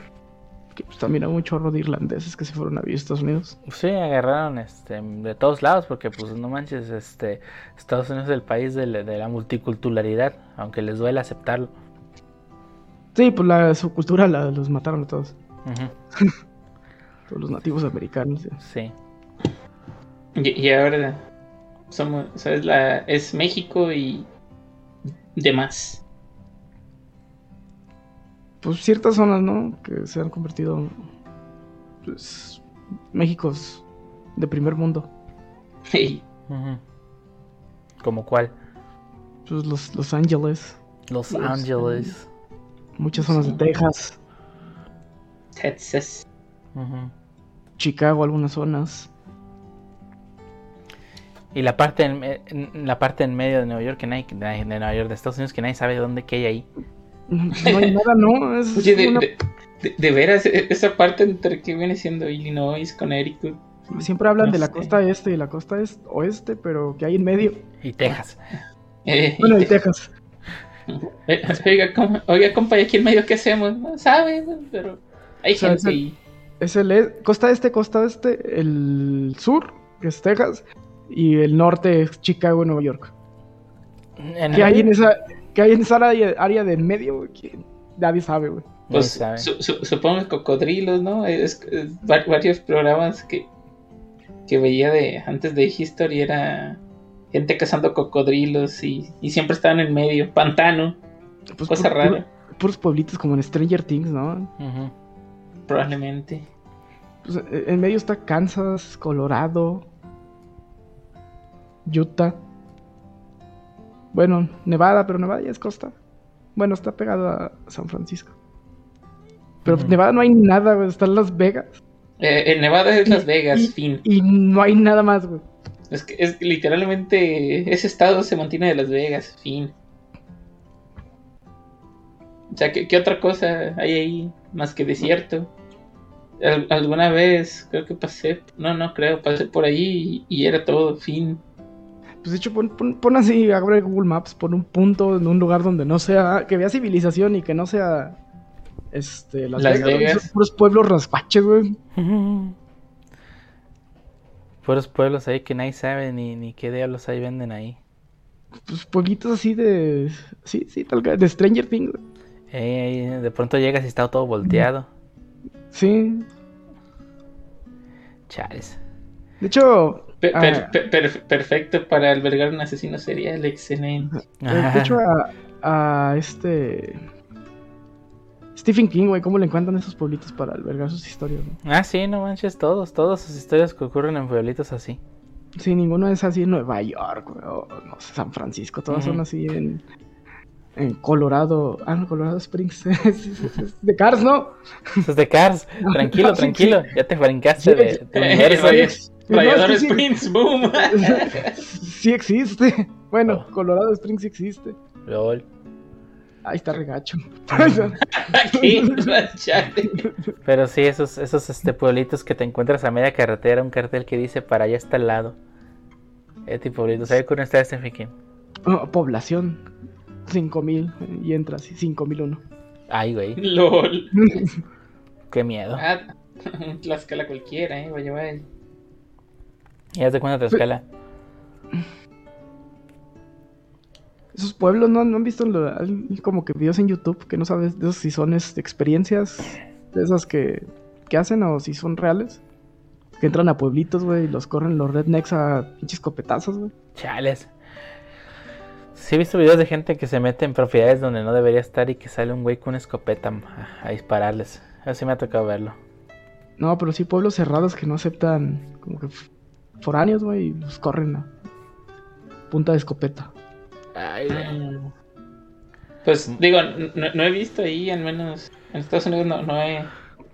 Que pues, también hay un chorro de irlandeses que se fueron a vivir a Estados Unidos. Sí, agarraron este, de todos lados porque pues no manches, este, Estados Unidos es el país de la multiculturalidad, aunque les duele aceptarlo. Sí, pues la, su cultura la, los mataron a todos. Ujú, Todos los nativos americanos. Sí. Y, y ahora somos, o sea, es, la, es México y demás. Pues ciertas zonas, ¿no? Que se han convertido... Pues... Méxicos de primer mundo. Ujú. ¿Como cuál? Pues los, los Ángeles. Los Los Ángeles. Muchas zonas de. Texas. Texas. Chicago, algunas zonas. Y la parte en, en- la parte en medio de Nueva York que nadie, de de Nueva York, de Estados Unidos que nadie sabe dónde que hay ahí. No hay nada, ¿no? Es Oye, de, una- de- de- de veras, e- esa parte entre que viene siendo Illinois, Connecticut. Siempre hablan no de la sé. costa este y la costa est- oeste, pero que hay en medio. Y Texas. eh, Bueno, y y te- Texas. Oiga, com- oiga, compa, ¿y aquí en medio qué hacemos? No sabe, pero hay O sea, gente es el-. Es el costa este, costa oeste, el sur, que es Texas, y el norte es Chicago y Nueva York. En ¿Qué hay en esa, qué hay en esa área, área de en medio? güey? Que Nadie sabe, güey. Pues sabe. su- su- supongo que cocodrilos, ¿no? Es, es va- varios programas que, que veía de antes de History era gente cazando cocodrilos y, y siempre estaban en medio, pantano, Pues cosa rara, puros pueblitos como en Stranger Things, ¿no? Probablemente. Pues, eh, en medio está Kansas, Colorado, Utah. Bueno, Nevada, pero Nevada ya es costa. Bueno, está pegado a San Francisco. Pero Ujú. Nevada no hay nada, güey. Está Las Vegas. Eh, en Nevada es Las Vegas, y, fin. Y no hay nada más, güey. Es que es que literalmente ese estado se mantiene de Las Vegas, fin. O sea, ¿qué, qué otra cosa hay ahí más que desierto? Al- alguna vez creo que pasé, no, no creo, pasé por ahí y, y era todo, fin. Pues de hecho, pon, pon- pon así, abre Google Maps, pon un punto en un lugar donde no sea, que vea civilización y que no sea, este, Las, Las Vegas. Vegas. Son puros pueblos raspaches, güey. Puros pueblos ahí que nadie sabe ni, ni qué diablos ahí venden ahí. Pues pueblitos así de, sí, sí, tal que de Stranger Things. Ey, de pronto llegas y está todo volteado. Sí. Chales. De hecho, Ah. per- per- per- perfecto para albergar un asesino serial, excelente. eh, de hecho a, a este Stephen King, güey, cómo le encuentran esos pueblitos para albergar sus historias, ¿no? Ah, sí, no manches, todos, todas sus historias que ocurren en pueblitos así. Sí, ninguno es así en Nueva York, güey, o no sé, San Francisco, todas son así en, en Colorado. Ah, no, Colorado Springs. es- es- es de Cars, ¿no? Es de Cars. Tranquilo, tranquilo. Ya te brincaste Sí, de tu universo. No, sí. Springs, boom. sí existe. Bueno, Oh. Colorado Springs sí existe. LOL. Ahí está regacho. Aquí. Pero sí, esos, esos este, pueblitos que te encuentras a media carretera, un cartel que dice para allá está al lado. Este pueblito, ¿sabe cuándo está este King? Oh, población 5000 y entras 5001. Ay, güey, LOL. qué miedo. Ah, un Tlaxcala cualquiera, eh, vaya, vaya. ¿Y haz de cuenta te escala? Esos pueblos no, no han visto lo- como que videos en YouTube que no sabes de esos si son este, experiencias de esas que, que hacen o si son reales. Que entran a pueblitos, güey, y los corren los rednecks a pinches copetazos, güey. Chales. Sí he visto videos de gente que se mete en propiedades donde no debería estar y que sale un güey con una escopeta a, a dispararles. Así me ha tocado verlo. No, pero sí pueblos cerrados que no aceptan como que foráneos, güey, y los corren a punta de escopeta. Ay. Pues digo, no, no he visto ahí, al menos en Estados Unidos no, no, he,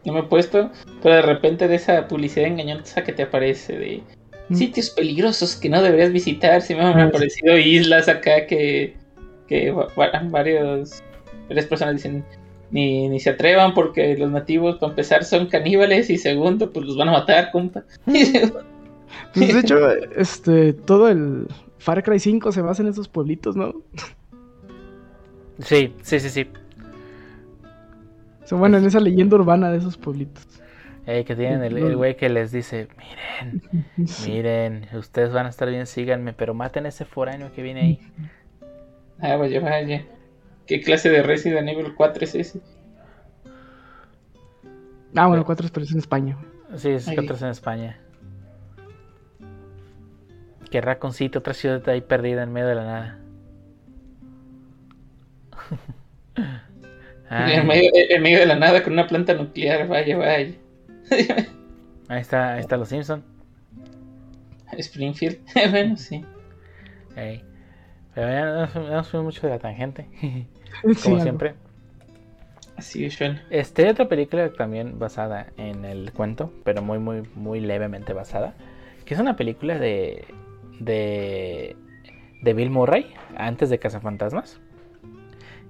no me he puesto, pero de repente de esa publicidad engañosa que te aparece de Mm. sitios peligrosos que no deberías visitar, sí me han Ah, aparecido islas acá que, que va- va- varios, varias personas dicen ni, ni se atrevan porque los nativos para empezar son caníbales y segundo pues los van a matar, compa. Pues de hecho, este, todo el Far Cry 5 se basa en esos pueblitos, ¿no? Sí, sí, sí, sí. O sea, bueno, en esa leyenda urbana de esos pueblitos. Eh, que tienen el, güey que les dice, miren, miren, ustedes van a estar bien, síganme, pero maten a ese foráneo que viene ahí. ah, vaya, vaya. ¿Qué clase de Resident Evil 4 es ese? Ah, bueno, cuatro experiencias en España. Sí, es Ahí. que otros en España. Que Raconcito, otra ciudad ahí perdida en medio de la nada. En, medio, en medio de la nada con una planta nuclear, vaya, vaya. ahí está, ahí está los Simpson. Springfield, bueno, sí. Ey. Pero ya nos, nos fuimos mucho de la tangente, Sí, como algo. siempre. Así usual. Este, otra película también basada en el cuento, pero muy, muy, muy levemente basada. Que es una película de. De. de Bill Murray, antes de Cazafantasmas.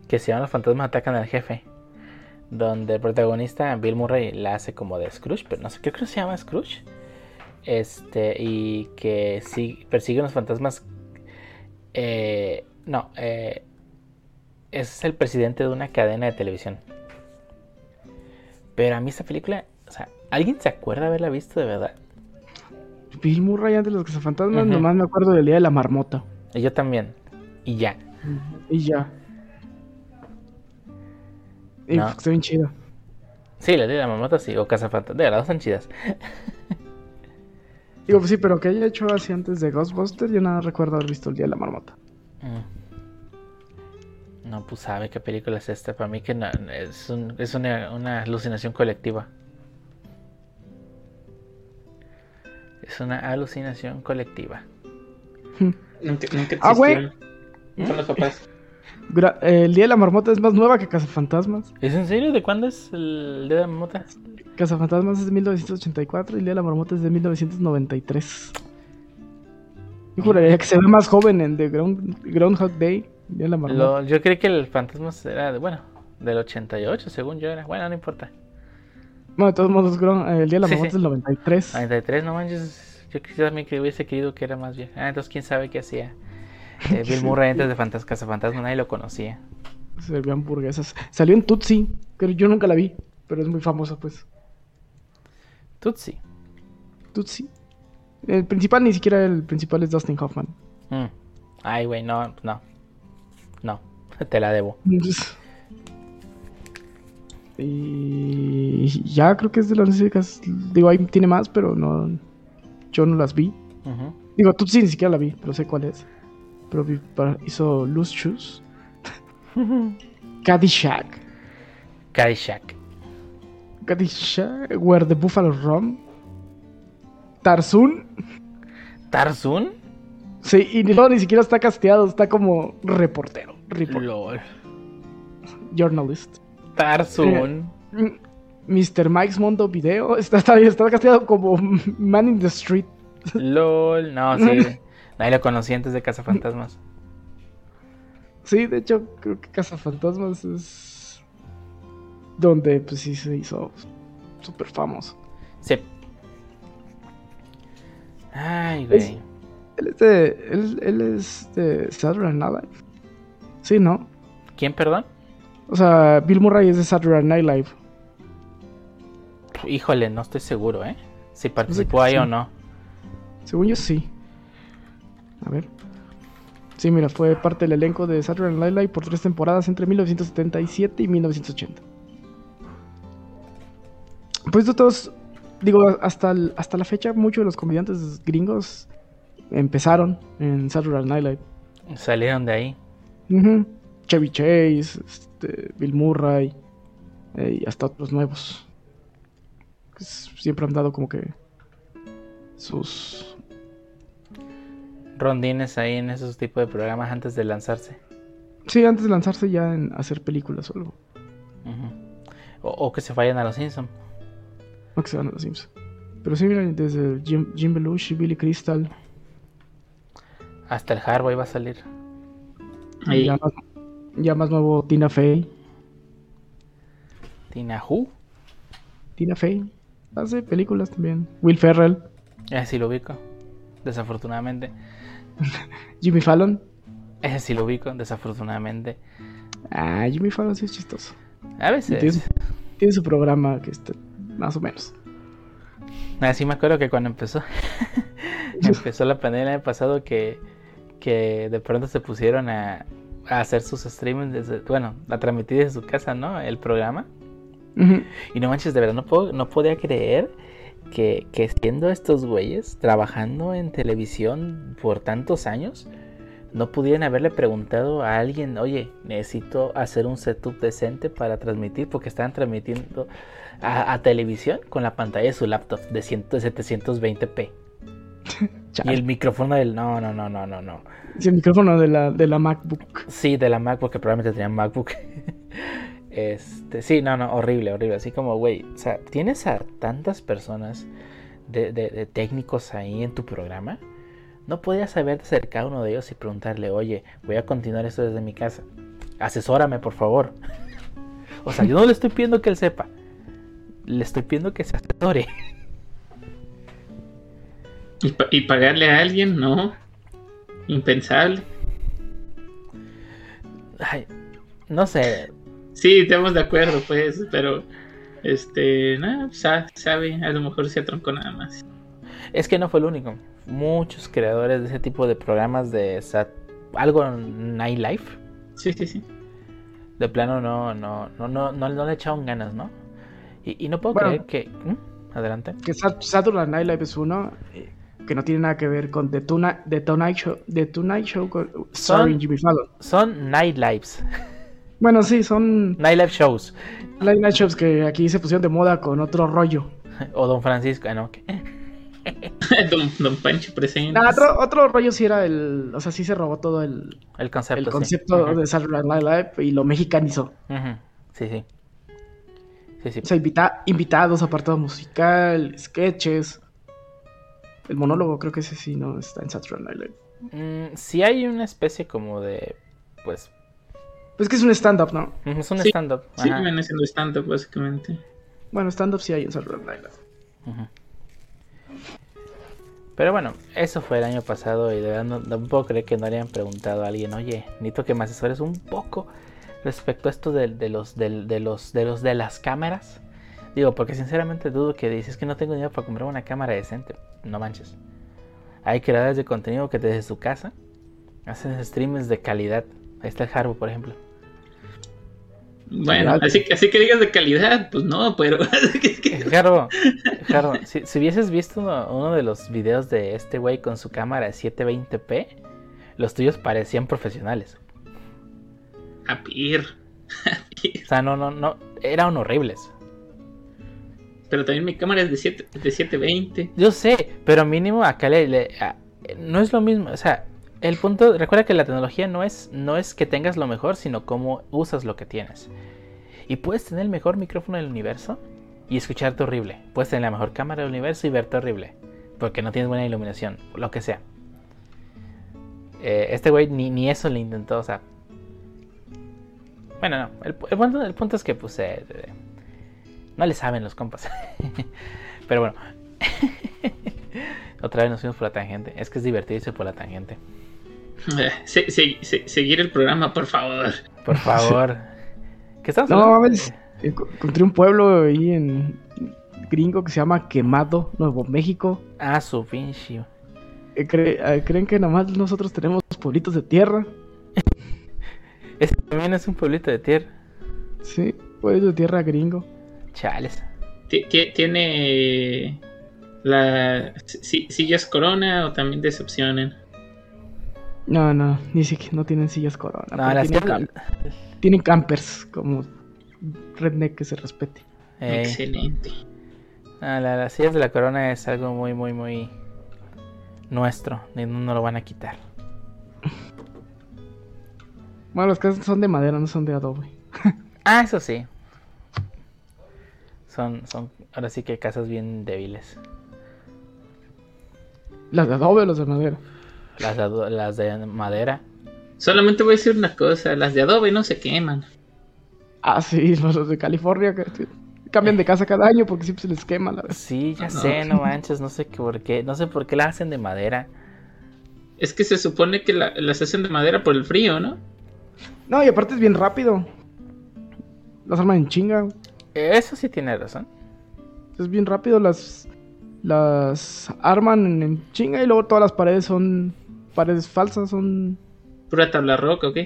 Que se llama Los fantasmas atacan al jefe. Donde el protagonista, Bill Murray, la hace como de Scrooge, pero no sé, creo que se llama Scrooge. Este, y que sí, persigue unos fantasmas. Eh, no, eh, es el presidente de una cadena de televisión. Pero a mí esta película, o sea, ¿alguien se acuerda haberla visto de verdad? Bill Murray antes de los cazafantasmas, Ujú. nomás me acuerdo del día de la marmota. Y Yo también. Y ya. Y ya. Y No. está bien chido. Sí, la de la mamota sí, o Cazafantasmas. De verdad, son chidas. Digo, pues sí, pero que haya hecho así antes de Ghostbusters, yo nada recuerdo haber visto el día de la marmota. Mm. No, pues sabe qué película es esta. Para mí que no- es, un- es una, una alucinación colectiva. Es una alucinación colectiva. Nunca, nunca Ah, güey. existieron. Son los papás. Gra- eh, el día de la marmota es más nueva que Cazafantasmas. ¿Es en serio? ¿De cuándo es el día de la mamota? Cazafantasmas es de 1984 y el día de la marmota es de 1993. Yo juraría que se ve más joven en The Ground, Groundhog Day. el Día de la marmota. Lo- yo creí que el Fantasmas era, de, bueno, del 88, según yo era. Bueno, no importa. Bueno, de todos modos, el día de la Sí, marmota sí. es el 93. 93, no manches. Yo, yo también que hubiese querido que era más vieja. Ah, entonces quién sabe qué hacía. Eh, Bill Murray antes de Fantas Fantasma, nadie lo conocía. Servían hamburguesas. Salió en Tutsi, pero yo nunca la vi, pero es muy famosa, pues. Tutsi. Tutsi. El principal ni siquiera el principal es Dustin Hoffman. Mm. Ay, güey, no, no. No, te la debo. Y ya creo que es de las únicas. Digo, ahí tiene más, pero no. Yo no las vi. Digo, Tutsi ni siquiera la vi, pero sé cuál es. Pero vi- para- hizo Loose Shoes. Caddyshack. Caddyshack. Caddyshack. Where the Buffalo Run. Tarzun. Tarzun. Sí, y no, ni siquiera está casteado, está como reportero. report- LOL. journalist. Tarzun. Mm, Mr. Mike's Mondo Video está, está, está casteado como Man in the Street. LOL. No, sí. Nadie lo conocía antes de Cazafantasmas. Sí, de hecho, creo que Cazafantasmas es donde pues sí se hizo súper famoso. Sí. Ay, güey. Él es de, él, él es de Saturday Night Live. Sí, ¿no? ¿Quién, perdón? O sea, Bill Murray es de Saturday Night Live. Híjole, no estoy seguro, ¿eh? Si participó ahí sí. o no. Según yo sí. A ver. Sí, mira, fue parte del elenco de Saturday Night Live por tres temporadas entre 1977 y 1980. Pues todos, digo, hasta, el- hasta la fecha muchos de los comediantes gringos empezaron en Saturday Night Live. Salieron de ahí. Ujú. Chevy Chase, este, Bill Murray eh, y hasta otros nuevos. Que siempre han dado como que sus Rondines ahí en esos tipos de programas antes de lanzarse. Sí, antes de lanzarse ya en hacer películas o algo. O, o que se vayan a los Simpsons. No que se van a los Simpsons. Pero sí, miren, desde Jim, Jim Belushi, Billy Crystal. Hasta el Harboy va a salir. Ya más, ya más nuevo Tina Fey. Tina Who. Tina Fey. Hace películas también. Will Ferrell. Ese sí lo ubico. Desafortunadamente. Jimmy Fallon. Ese sí lo ubico, desafortunadamente. Ah, Jimmy Fallon sí es chistoso. A veces. Tiene, tiene su programa que está más o menos. Así me acuerdo que cuando empezó. empezó la pandemia el año pasado que, que de pronto se pusieron a hacer sus streamings desde, bueno, a transmitir desde su casa, ¿no? El programa. Y no manches, de verdad, no, puedo, no podía creer que, que siendo estos güeyes trabajando en televisión por tantos años, no pudieran haberle preguntado a alguien, oye, necesito hacer un setup decente para transmitir, porque estaban transmitiendo a, a televisión con la pantalla de su laptop de, 100 de 720p. Y el micrófono del... No, no, no, no, no, no. Sí, el micrófono de la, de la MacBook. Sí, de la Mac, porque probablemente tenían MacBook. Este, sí, no, no, horrible, horrible. Así como, güey, o sea, tienes a tantas personas de, de- de técnicos ahí en tu programa. No podías haberte acercado a uno de ellos y preguntarle, oye, voy a continuar esto desde mi casa. Asesórame, por favor. O sea, yo no le estoy pidiendo que él sepa. Le estoy pidiendo que se asesore. ¿Y, pa- y pagarle a alguien? No. Impensable. Ay, no sé, Sí, estamos de acuerdo, pues, pero. Este. No, sa- sabe, a lo mejor se atroncó nada más. Es que no fue el único. Muchos creadores de ese tipo de programas de sat- algo nightlife, Sí, sí, sí. de plano no, no, no, no, no, no le echaron ganas, ¿no? Y, y no puedo Bueno. creer que. ¿Mm? Adelante. Que Sat- Saturday Night Live es uno eh, que no tiene nada que ver con The Tonight, The Tonight Show, The Tonight Show con, starring Jimmy Fallon. Son nightlives, Bueno, sí, son nightlife shows. late night shows que aquí se pusieron de moda con otro rollo. O Don Francisco, ah, no, ¿qué? don, don Pancho presente. Nah, otro, otro rollo sí era el, o sea, sí se robó todo el, el concepto. el concepto de Saturday Night Live y lo mexicanizó. Sí, sí. Sí, sí. O sea, invita- invitados, apartado musical, sketches. El monólogo creo que ese sí no está en Saturday Night Live. Mm, sí hay una especie como de. Pues. Pues que es un stand-up, ¿no? Es un Sí, stand-up. Sí, ajá. viene siendo stand-up, básicamente. Bueno, stand-up sí hay en Saturday Night Live. Pero bueno, eso fue el año pasado y de verdad no, no puedo creer que no le hayan preguntado a alguien, oye, necesito que me asesores un poco respecto a esto de, de los, del- de, los, de los de las cámaras. Digo, porque sinceramente dudo que dices que no tengo dinero para comprar una cámara decente. No manches. Hay creadores de contenido que desde su casa hacen streams de calidad. Ahí está el Harbo, por ejemplo. Bueno, así, que- así que digas de calidad, pues no, pero. Jaro, Jaro, si, si hubieses visto uno, uno de los videos de este güey con su cámara de 720p, los tuyos parecían profesionales. A pir. O sea, no, no, no, eran horribles. Pero también mi cámara es de, 7, de 720. Yo sé, pero mínimo acá le, no es lo mismo. O sea, el punto, recuerda que la tecnología no es, no es que tengas lo mejor, sino cómo usas lo que tienes. Y puedes tener el mejor micrófono del universo y escucharte horrible. Puedes tener la mejor cámara del universo y verte horrible. Porque no tienes buena iluminación, lo que sea. Eh, este güey ni, ni eso le intentó, o sea. Bueno, no. El, pu- el punto, es que, eh, eh, no le saben los compas. Pero bueno. Otra vez nos fuimos por la tangente. Es que es divertido irse por la tangente. Eh, se- se- se- seguir el programa, por favor. Por favor. ¿Qué estamos No, hablando? mames. Encontré un pueblo ahí en gringo que se llama Quemado, Nuevo México. Ah, su pinche. Eh, cre- eh, ¿Creen que nomás nosotros tenemos pueblitos de tierra? Ese también es un pueblito de tierra. Sí, pueblitos de tierra gringo. Chales. Ti- ti- Tiene la si- sillas corona o también decepcionen. No, no, ni siquiera no tienen sillas corona. No, las tienen, cam- tienen campers, como redneck que se respete. Excelente. Ah, la- las sillas de la corona es algo muy, muy, muy nuestro. Y no nos lo van a quitar. Bueno, las casas son de madera, no son de adobe. Ah, eso sí. Son, son, ahora sí que casas bien débiles. ¿Las de adobe o las de madera? Las, de las de madera. Solamente voy a decir una cosa, las de Adobe no se queman. Ah, sí, los de California cambian de casa cada año porque siempre se les quema la vez. Sí, ya No. sé, no manches, no sé qué, por qué, no sé por qué la hacen de madera. Es que se supone que la- las hacen de madera por el frío, ¿no? No, y aparte es bien rápido. Las arman en chinga. Eso sí tiene razón. Es bien rápido, las las arman en, en chinga y luego todas las paredes son paredes falsas, son Pura tabla roca, ¿ok?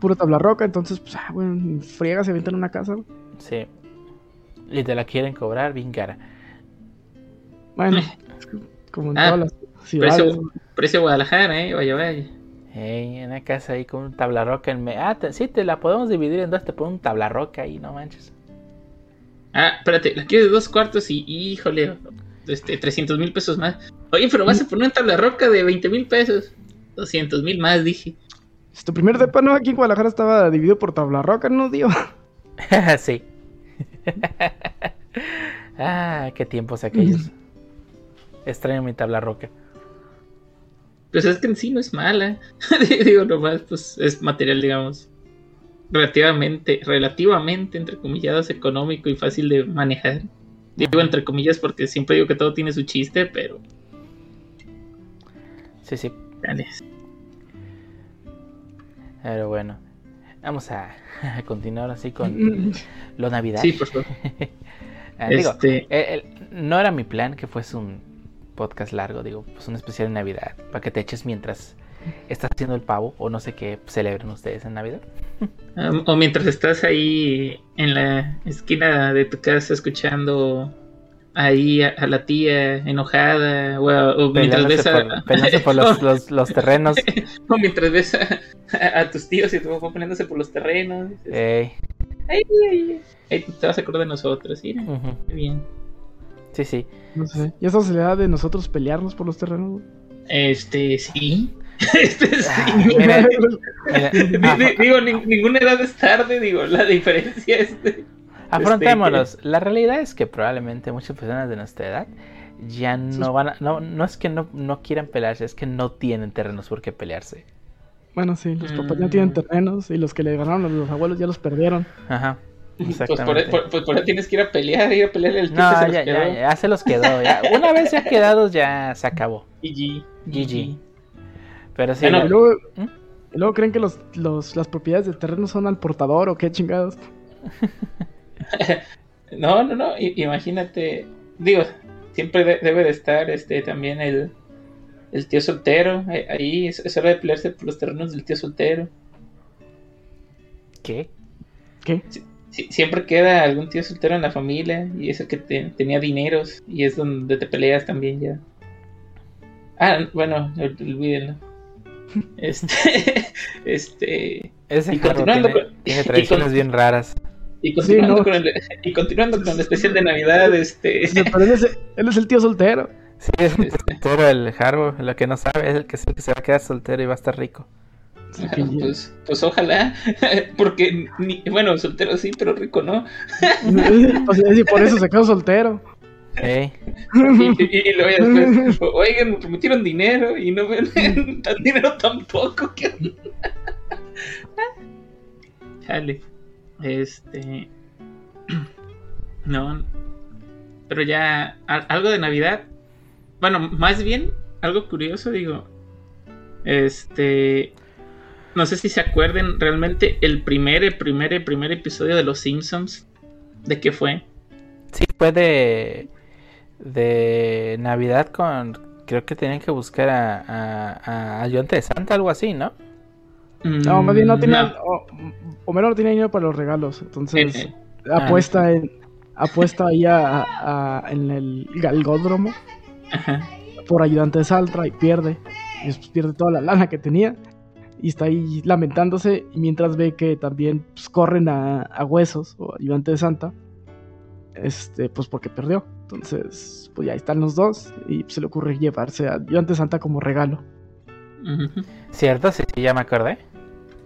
Pura tabla roca, entonces pues ah, bueno, en friega se avientan en una casa. Sí. Y te la quieren cobrar bien cara. Bueno, es que como en Ah, todas las ciudades. Precio, precio Guadalajara, ¿eh? Vaya, vaya. Ey, una casa ahí con un tablarroca en medio. Ah, te- sí, te la podemos dividir en dos, te pongo un tablarroca ahí, no manches. Ah, espérate, la quiero de dos cuartos y, híjole, este, 300 mil pesos más. Oye, pero vas a poner una tabla roca de 20 mil pesos. 200 mil más, dije. Si tu primer depa no aquí en Guadalajara estaba dividido por tabla roca, no dio. sí. ah, qué tiempos aquellos. Extraño mi tabla roca. Pues es que en sí no es mala. Digo, nomás, pues es material, digamos, relativamente, relativamente, entre comillas, económico y fácil de manejar. Digo entre comillas porque siempre digo que todo tiene su chiste, pero. Sí, sí. Dale. Pero bueno, vamos a, continuar así con lo Navidad. Sí, por favor. Ah, digo, este... no era mi plan que fuese un podcast largo, digo, pues un especial de Navidad, para que te eches mientras estás haciendo el pavo o no sé qué celebren ustedes en Navidad. O mientras estás ahí en la esquina de tu casa escuchando ahí a, la tía enojada o, mientras ves a, por, los, terrenos. o mientras ves a, tus tíos y tu papá poniéndose por los terrenos Ey. Ay, te vas a acordar de nosotros ¿sí? Muy bien sí sí. No sé. Y esa se le da de nosotros pelearnos por los terrenos este sí este sí. Ah, digo, ninguna edad es tarde, digo, la diferencia es de Afrontémoslos. La realidad es que probablemente muchas personas de nuestra edad ya no van a, no, no es que no, no quieran pelearse, es que no tienen terrenos por qué pelearse. Bueno, sí, los papás ya tienen mm. terrenos y los que le ganaron a los abuelos ya los perdieron. Ajá. Pues por, e, por, pues por, tienes que ir a pelear, ir a pelear el No, ya, ya, ya, se los quedó. Ya. Una vez ya quedados, ya se acabó. GG. GG. Pero sí. Bueno, y luego, ¿Mm? luego creen que los, los, las propiedades de terreno son al portador o qué chingados. no, no, no, imagínate, digo, siempre debe de estar este también el, el tío soltero, ahí es, hora de pelearse por los terrenos del tío soltero. ¿Qué? ¿Qué? siempre queda algún tío soltero en la familia y es el que tenía dineros y es donde te peleas también ya. Ah, bueno, olvídenlo. Este, este. Ese y continuando tiene, tradiciones bien raras. Y continuando, con el, y continuando con el especial de Navidad, este. él, es, el tío soltero. Sí, es el soltero, el Harbo, lo que no sabe es el que, que se va a quedar soltero y va a estar rico. pues, pues ojalá, porque, bueno, soltero sí, pero rico no. y por eso se quedó soltero. Hey. Y, y, luego después, oigan, me prometieron dinero y no ven tan dinero tampoco. Chale. Este. No. Pero ya. Algo de Navidad. Bueno, más bien, algo curioso, digo. Este. No sé si se acuerden realmente el primer, el primer, el primer episodio de Los Simpsons. ¿De qué fue? Sí, fue de. De Navidad con. Creo que tenían que buscar a, a, a Ayudante de Santa, algo así, ¿no? No, más bien no tenía. Homero no tenía dinero para los regalos. Entonces, apuesta en. Apuesta ahí a, en el galgódromo por ayudante de Saltra y pierde. Y después pierde toda la lana que tenía. Y está ahí lamentándose. mientras ve que también pues, corren a, huesos o ayudante de Santa. Este, pues porque perdió. Entonces, pues ya están los dos. Y se le ocurre llevarse a ayudante de Santa como regalo. ¿Cierto? Sí, ya me acordé.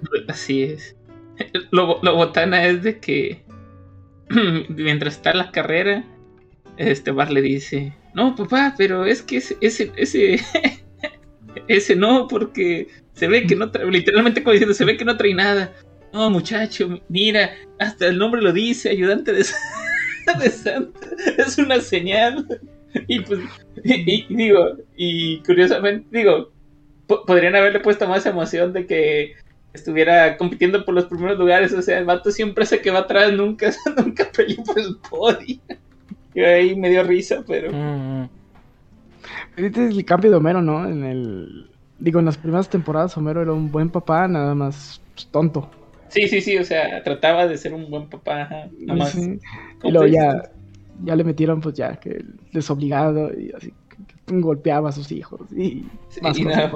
Así es. Lo, botana es de que mientras está la carrera, este Bar le dice, no papá, pero es que ese, ese, ese, ese no, porque se ve que no trae, literalmente como diciendo, se ve que no trae nada. No, muchacho, mira, hasta el nombre lo dice, ayudante de, de Santa. Es una señal. Y pues, y digo, y curiosamente, digo, podrían haberle puesto más emoción de que estuviera compitiendo por los primeros lugares. O sea, el vato siempre hace que va atrás, nunca, nunca peleó por el podio. Y ahí me dio risa, pero. Mm. Este es el cambio de Homero, ¿no? En el. Digo, en las primeras temporadas Homero era un buen papá, nada más pues, tonto. Sí, sí, sí, o sea, trataba de ser un buen papá, nada más. Y luego ya, ya le metieron, pues ya, que desobligado y así, golpeaba a sus hijos y más cosas.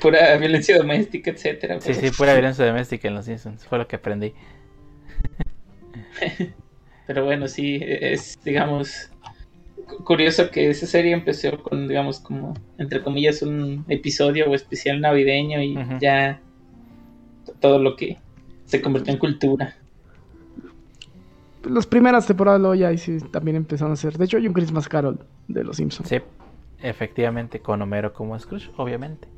Pura violencia doméstica, etcétera. Sí, sí, pura violencia doméstica en los Simpsons. Fue lo que aprendí. Pero bueno, sí, es, digamos, curioso que esa serie empezó con, digamos, como, entre comillas, un episodio o especial navideño y ya todo lo que se convirtió en cultura. las primeras temporadas luego ya ahí sí también empezaron a hacer. De hecho, hay un Christmas Carol de los Simpsons. Sí, efectivamente, con Homero como Scrooge, obviamente.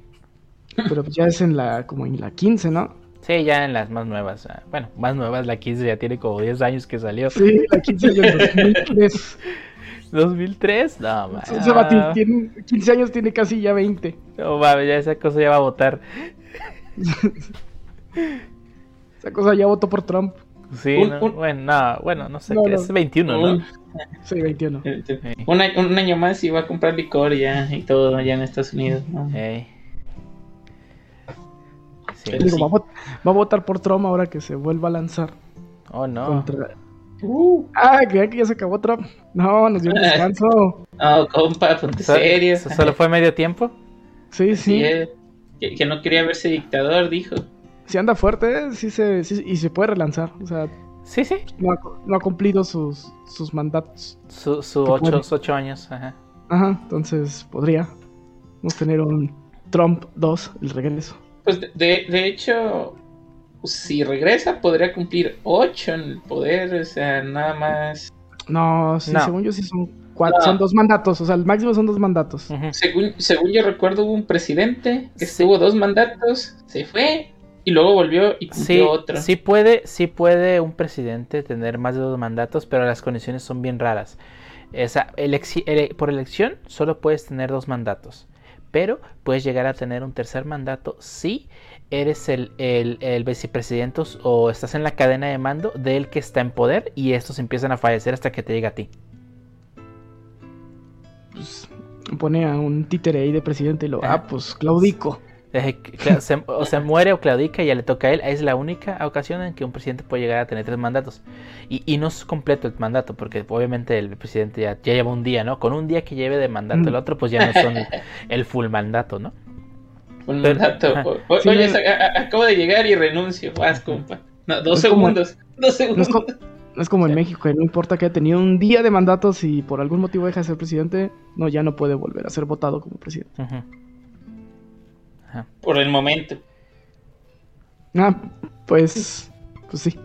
Pero pues ya es en la, como en la 15, ¿no? Sí, ya en las más nuevas. ah, Bueno, más nuevas, la 15 ya tiene como 10 años que salió. Sí, la 15 es del 2003. 2003, no, vato tiene 15 años, tiene casi ya 20. No mames, ya esa cosa ya va a votar. Esa cosa ya votó por Trump. Sí, Un- no, un- bueno, no, bueno, no sé No, qué, no. es 21, ¿no? Sí, 21. un año, un año más y va a comprar licor ya y todo allá en Estados Unidos. ¿no? Sí. Digo, sí. va, a vot- va a votar por Trump ahora que se vuelva a lanzar Oh, no. contra... Uh, Ah, creía que ya se acabó Trump. No, nos dio un descanso. no, compa, ponte serio. so- ¿Solo fue medio tiempo? Sí, Sí, sí. que, que no quería verse dictador, dijo. Sí anda fuerte, sí se, sí- y se puede relanzar. O sea, Sí, sí. no ha, no ha cumplido sus, sus mandatos. Su, su Que ocho, puede. sus ocho años. Ajá. Ajá, entonces podría. Vamos a tener un Trump 2, el regreso. Pues de, de, de hecho, si regresa, podría cumplir ocho en el poder, o sea, nada más. No, sí, No. según yo sí son cuatro, No. son dos mandatos. O sea, el máximo son dos mandatos. Según, según yo recuerdo, hubo un presidente que Sí. estuvo dos mandatos, se fue y luego volvió y cumplió Sí, otro. sí puede, sí puede un presidente tener más de dos mandatos, pero las condiciones son bien raras. Esa, elexi- ele- por elección solo puedes tener dos mandatos, pero puedes llegar a tener un tercer mandato si eres el, el, el vicepresidente o estás en la cadena de mando del que está en poder y estos empiezan a fallecer hasta que te llegue a ti. Pues, pone a un títere ahí de presidente y lo. Ajá. Ah, pues Claudico. Se- o se muere o claudica y ya le toca a él. Es la única ocasión en que un presidente puede llegar a tener tres mandatos. Y, y no es completo el mandato, porque obviamente el presidente ya, ya lleva un día, ¿no? Con un día que lleve de mandato Mm. el otro, pues ya no son el full mandato, ¿no? Un Pero- mandato. ajá. Sí, Oye, a- a- acabo de llegar y renuncio. Vas, compa. No, dos como- segundos. Dos No es, segundos. no es como en. México, que no importa que haya tenido un día de mandatos y por algún motivo deja de ser presidente, no, ya no puede volver a ser votado como presidente. Ujú. Ajá. Por el momento. Ah, pues, pues sí.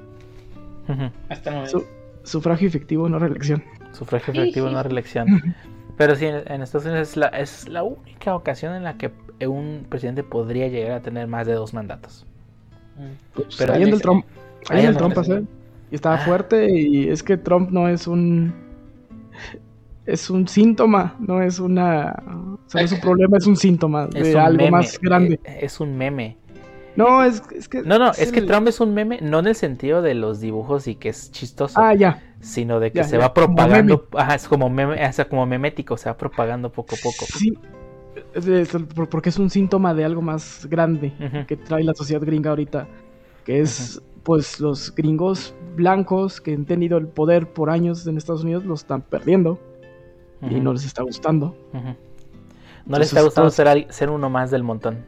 Hasta el momento. Su- sufragio efectivo, no reelección. Sufragio efectivo, no reelección. Pero sí, en en Estados Unidos es la, es la única ocasión en la que un presidente podría llegar a tener más de dos mandatos. Mm. Pero ahí anda el Trump. Ahí anda el Trump, hace- Y estaba Ah. fuerte y es que Trump no es un... Es un síntoma, no es una... O sea, no es un problema, es un síntoma de Es un algo meme, más grande. eh, Es un meme. No, es, es que... No, no, es que el- Trump es un meme, no en el sentido de los dibujos y que es chistoso, Ah, ya. sino de que ya, se ya, va propagando, ajá, es como meme, o sea, como memético, se va propagando poco a poco. Sí. De- porque es un síntoma de algo más grande que trae la sociedad gringa ahorita. Que es, pues, los gringos blancos que han tenido el poder por años en Estados Unidos lo están perdiendo y no les está gustando. No Entonces, le está gustando ser, uno más del montón.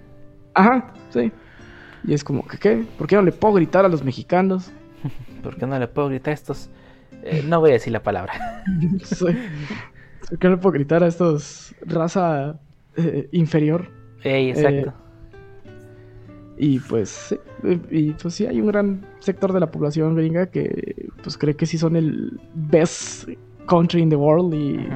Ajá, sí. Y es como que, ¿qué? ¿Por qué no le puedo gritar a los mexicanos? ¿Por qué no le puedo gritar a estos? Eh, no voy a decir la palabra. Sí. ¿Por qué no le puedo gritar a estos raza eh, inferior? Ey, exacto. Y pues, sí, eh, y pues sí, hay un gran sector de la población gringa que pues cree que sí son el best country in the world y,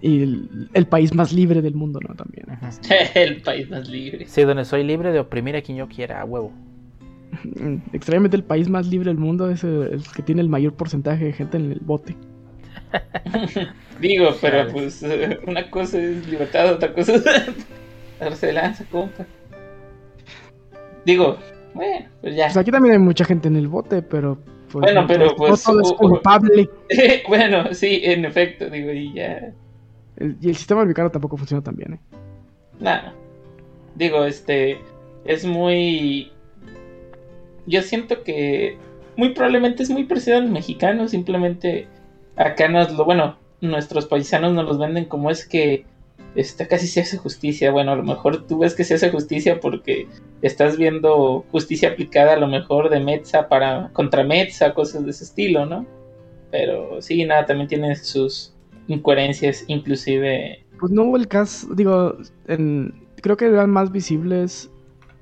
y el, el país más libre del mundo, ¿no? También. el país más libre. Sí, donde soy libre de oprimir a quien yo quiera, a huevo. Extrañamente el país más libre del mundo es el, el que tiene el mayor porcentaje de gente en el bote. Digo, pero Chale. pues eh, una cosa es libertad, otra cosa es darse de lanza, compa. Digo, bueno, pues ya. Pues aquí también hay mucha gente en el bote, pero pues, Bueno, no pero, pues, no todo es culpable. bueno, sí, en efecto, digo, y ya. El- y el sistema americano tampoco funciona tan bien, ¿eh? Nada. Digo, este. Es muy. Yo siento que. Muy probablemente es muy parecido al mexicano. Simplemente. Acá nos lo. Bueno, nuestros paisanos nos los venden como es que. Este, casi se hace justicia. Bueno, a lo mejor tú ves que se hace justicia porque estás viendo justicia aplicada a lo mejor de Metza para. contra Metza, cosas de ese estilo, ¿no? Pero sí, nada, también tiene sus incoherencias, inclusive. Pues no hubo el caso, digo, en- creo que eran más visibles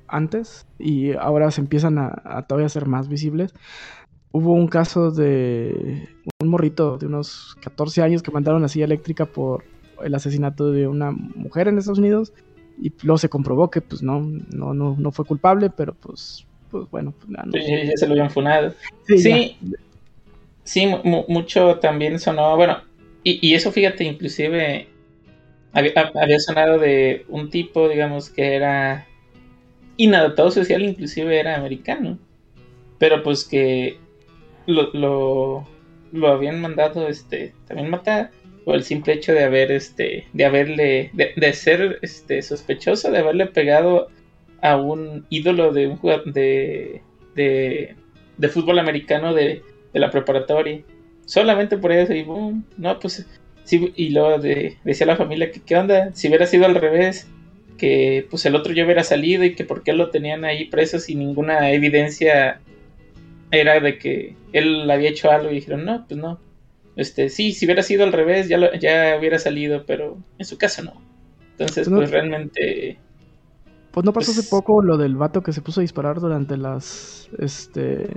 antes y ahora se empiezan a, a todavía ser más visibles. hubo un caso de un morrito de unos 14 años que mandaron a silla eléctrica por el asesinato de una mujer en Estados Unidos y luego se comprobó que pues no, no, no, no fue culpable, pero pues, pues bueno, pues, no. Sí, ya se lo habían funado. Sí, Sí, sí, mu- mucho también sonó, bueno, y, eso fíjate, inclusive había, sonado de un tipo, digamos, que era inadaptado social, inclusive era americano, pero pues que lo, lo, lo habían mandado este también matar por el simple hecho de haber este de haberle de, de ser este sospechoso de haberle pegado a un ídolo de un jugador de, de, de fútbol americano de, de la preparatoria solamente por eso y boom, no pues sí, y luego de, decía la familia que qué onda si hubiera sido al revés que pues el otro ya hubiera salido y que por qué lo tenían ahí preso sin ninguna evidencia era de que él había hecho algo y dijeron no pues no este sí si hubiera sido al revés ya lo- ya hubiera salido pero en su caso no. Entonces Pues no- pues realmente Pues no pasó Pues- hace poco lo del vato que se puso a disparar durante las este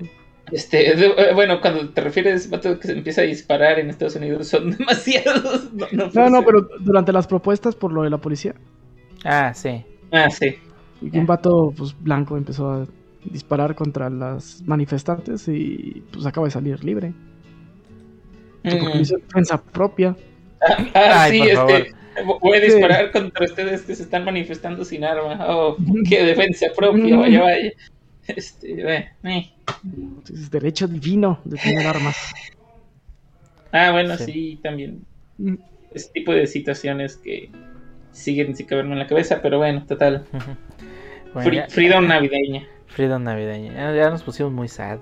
este de- eh, bueno cuando te refieres vato que se empieza a disparar en Estados Unidos son demasiados no no, No, no, puede pero durante las propuestas por lo de la policía. Ah, sí. ah sí Y un vato pues, blanco empezó a disparar contra las manifestantes y pues acaba de salir libre. Mm. defensa propia. Ah, ah, Ay, sí, por este, voy a Sí. disparar contra ustedes que se están manifestando sin arma. Oh, qué defensa propia, vaya, vaya. Este, eh, eh. Es derecho divino de tener armas. Ah, bueno, Sí. sí. también. Mm. Ese tipo de situaciones que siguen sin caberme en la cabeza, pero bueno, total. Bueno, ya- Freedom navideña. Freedom navideña. Ya, ya nos pusimos muy sad.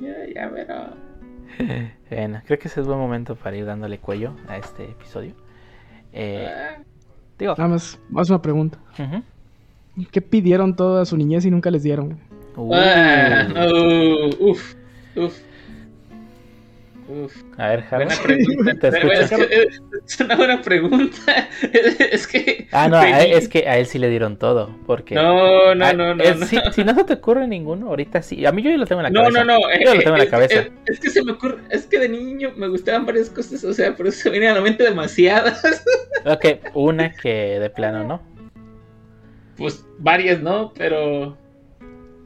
Ya, ya, pero. Bueno, creo que ese es buen momento para ir dándole cuello a este episodio. Eh, Ah, digo, Nada más, más una pregunta. ¿Qué pidieron toda su niñez y nunca les dieron? Uh, ah, uh, uf, uf. Uf. A ver, Jaro, Buena pregunta. ¿te es, que, eh, es una buena pregunta. Es que. Ah, no, a él- Vení- es que a él sí le dieron todo. Porque. No, no, no, no. es- no. Si, si no se te ocurre ninguno, ahorita sí. A mí yo ya lo tengo en la No, cabeza. no, no. eh, Yo lo tengo en la es- cabeza. Es, es que se me ocurre. Es que de niño me gustaban varias cosas. O sea, por eso se me vienen a la mente demasiadas. Ok, una que de plano no. Pues varias, ¿no? Pero.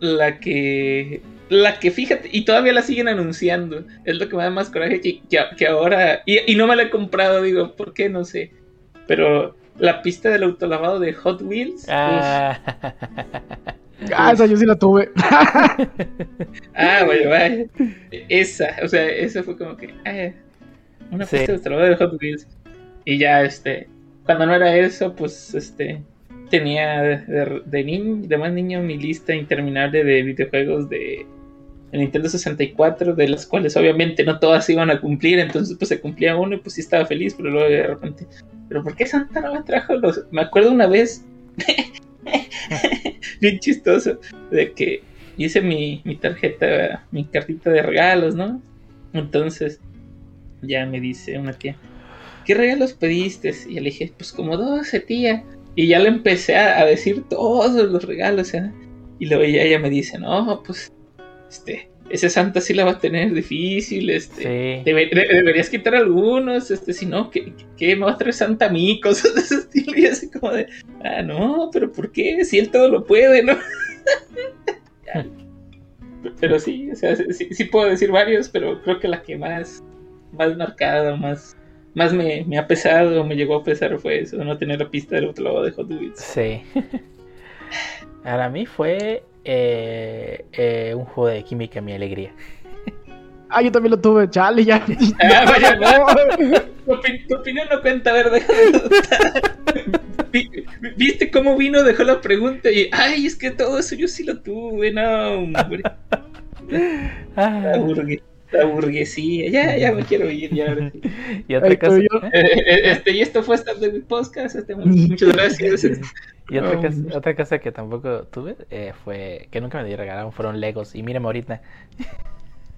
La que. La que fíjate, y todavía la siguen anunciando. Es lo que me da más coraje que, que, que ahora. Y, y no me la he comprado, digo, ¿por qué? No sé. Pero la pista del autolavado de Hot Wheels. uf. Ah, Ah, esa yo sí la tuve. Ah, vaya, vaya. Esa, o sea, esa fue como que. ah, una Sí. pista de autolavado de Hot Wheels. Y ya, este. Cuando no era eso, pues, este. Tenía de, de, de, más niño mi lista interminable de videojuegos de, Nintendo 64, de las cuales obviamente no todas iban a cumplir, entonces pues se cumplía uno y pues sí estaba feliz, pero luego de repente, ¿pero por qué Santa no me trajo los...? Me acuerdo una vez, bien chistoso, de que hice mi, mi tarjeta, mi cartita de regalos, ¿no? Entonces ya me dice una tía, ¿qué regalos pediste? Y le dije, pues como 12, tía. Y ya le empecé a, a decir todos los regalos, ¿eh? Y luego ella, ella me dice, no, pues, este, ese Santa sí la va a tener difícil, este, sí. debe- de- deberías quitar algunos, este, si no, ¿qué, qué me va a traer Santa a mí? Cosas de ese estilo, y así como de, ah, no, pero ¿por qué? Si él todo lo puede, ¿no? Pero sí, o sea, sí, sí puedo decir varios, pero creo que la que más, más marcada, más, más me, me ha pesado, me llegó a pesar fue eso, no tener la pista del otro lado de Hot Wheels. Sí. Para mí fue eh, eh, un juego de química, mi alegría. Ah, yo también lo tuve, chale, ya. Ah, vaya, No. Tu, opi- tu opinión no cuenta, a ver, deja de dudar. Vi- ¿Viste cómo vino? Dejó la pregunta y, ay, es que todo eso yo sí lo tuve, no, hombre. Ah, La, burgue- la burguesía, ya, ya me quiero ir, ya. y otra Ay, cosa, yo- ¿eh? Eh, eh, Este, y esto fue Stand de Podcast, este, muchas gracias. y otra, Oh, cosa, otra cosa que tampoco tuve eh, fue que nunca me regalaron fueron Legos. Y mírame ahorita.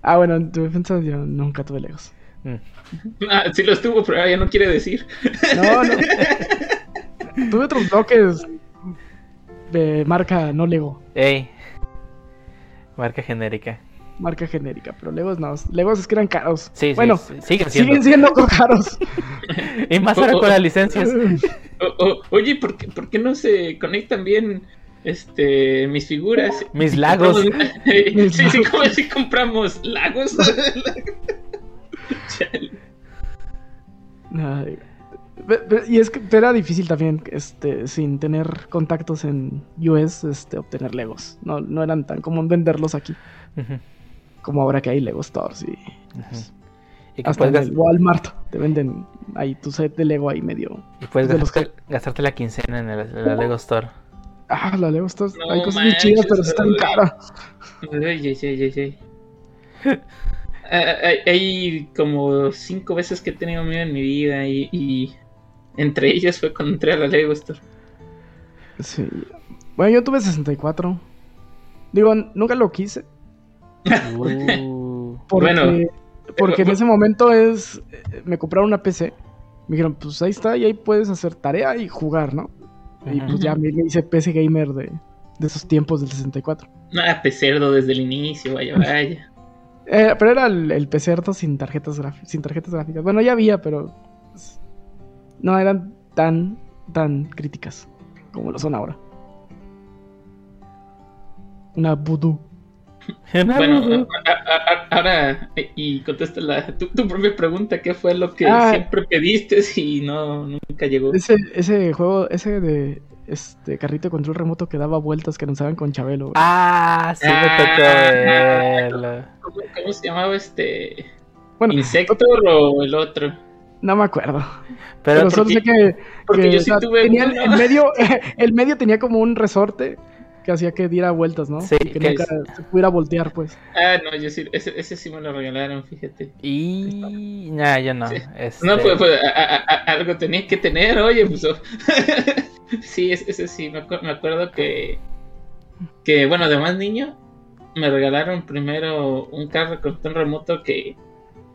Ah, bueno, en tu defensa yo nunca tuve Legos. Mm. Ah, sí los tuvo, pero ahora ya no quiere decir. No, no. tuve otros bloques de marca no Lego. Ey, marca genérica. Marca genérica, pero Legos no. Legos es que eran caros. Sí, sí, bueno, sí, siguen siendo. siguen siendo caros. Y más ahora con las licencias. O- o- oye, ¿por qué, por qué no se conectan bien este, mis figuras? Mis lagos. sí, sí, como si compramos lagos. Chale. Ay, y es que era difícil también, este, sin tener contactos en US, este, obtener Legos. No, no eran tan común venderlos aquí Ujú, como ahora que hay Lego Stores y ujú. Y que hasta puedes, en el Walmart te venden ahí tu set de Lego ahí medio. y puedes los gastarte, gastarte la quincena en, el- en la Lego Store. Ah, la Lego Stores. No hay cosas muy chidas, pero están caras. Ay, ay, ay, ay, ay. Ah, Hay, hay como cinco veces que he tenido miedo en mi vida y, y entre ellas fue cuando entré a la Lego Store. Sí. Bueno, yo tuve 64. Digo, nunca lo quise. Uh, Porque, Bueno. porque en ese momento es. eh, Me compraron una PC. Me dijeron, pues ahí está, y ahí puedes hacer tarea y jugar, ¿no? Y pues ya me, hice PC gamer de, de esos tiempos del 64. Nada, pecerdo desde el inicio, vaya, vaya. Eh, pero era el, el harto sin tarjetas, sin tarjetas gráficas. Bueno, ya había, pero. pues, no eran tan, tan críticas como lo son ahora. Una voodoo. Bueno, ahora, y contesta la, tu, tu propia pregunta, ¿qué fue lo que Ah. siempre pediste y no nunca llegó? Ese, ese juego, ese de este carrito de control remoto que daba vueltas que lanzaban con Chabelo. güey. Ah, sí me Ah. tocó verlo. ¿Cómo, cómo se llamaba este? bueno, ¿Insector o el otro? no me acuerdo. Pero, Pero, solo sé que, Porque que, yo o sí sea, tuve tenía el medio, el medio tenía como un resorte que hacía que diera vueltas, ¿no? Sí, Y que que nunca se pudiera voltear, pues. Ah, no, yo sí, ese, ese sí me lo regalaron, fíjate. Y. Nah, yo no. Sí. este, No, pues, pues, a- a- a- algo tenía que tener, oye, pues. oh. sí, es- ese sí, me, acu- me acuerdo que. Que, bueno, de más niño, me regalaron primero un carro con control remoto que,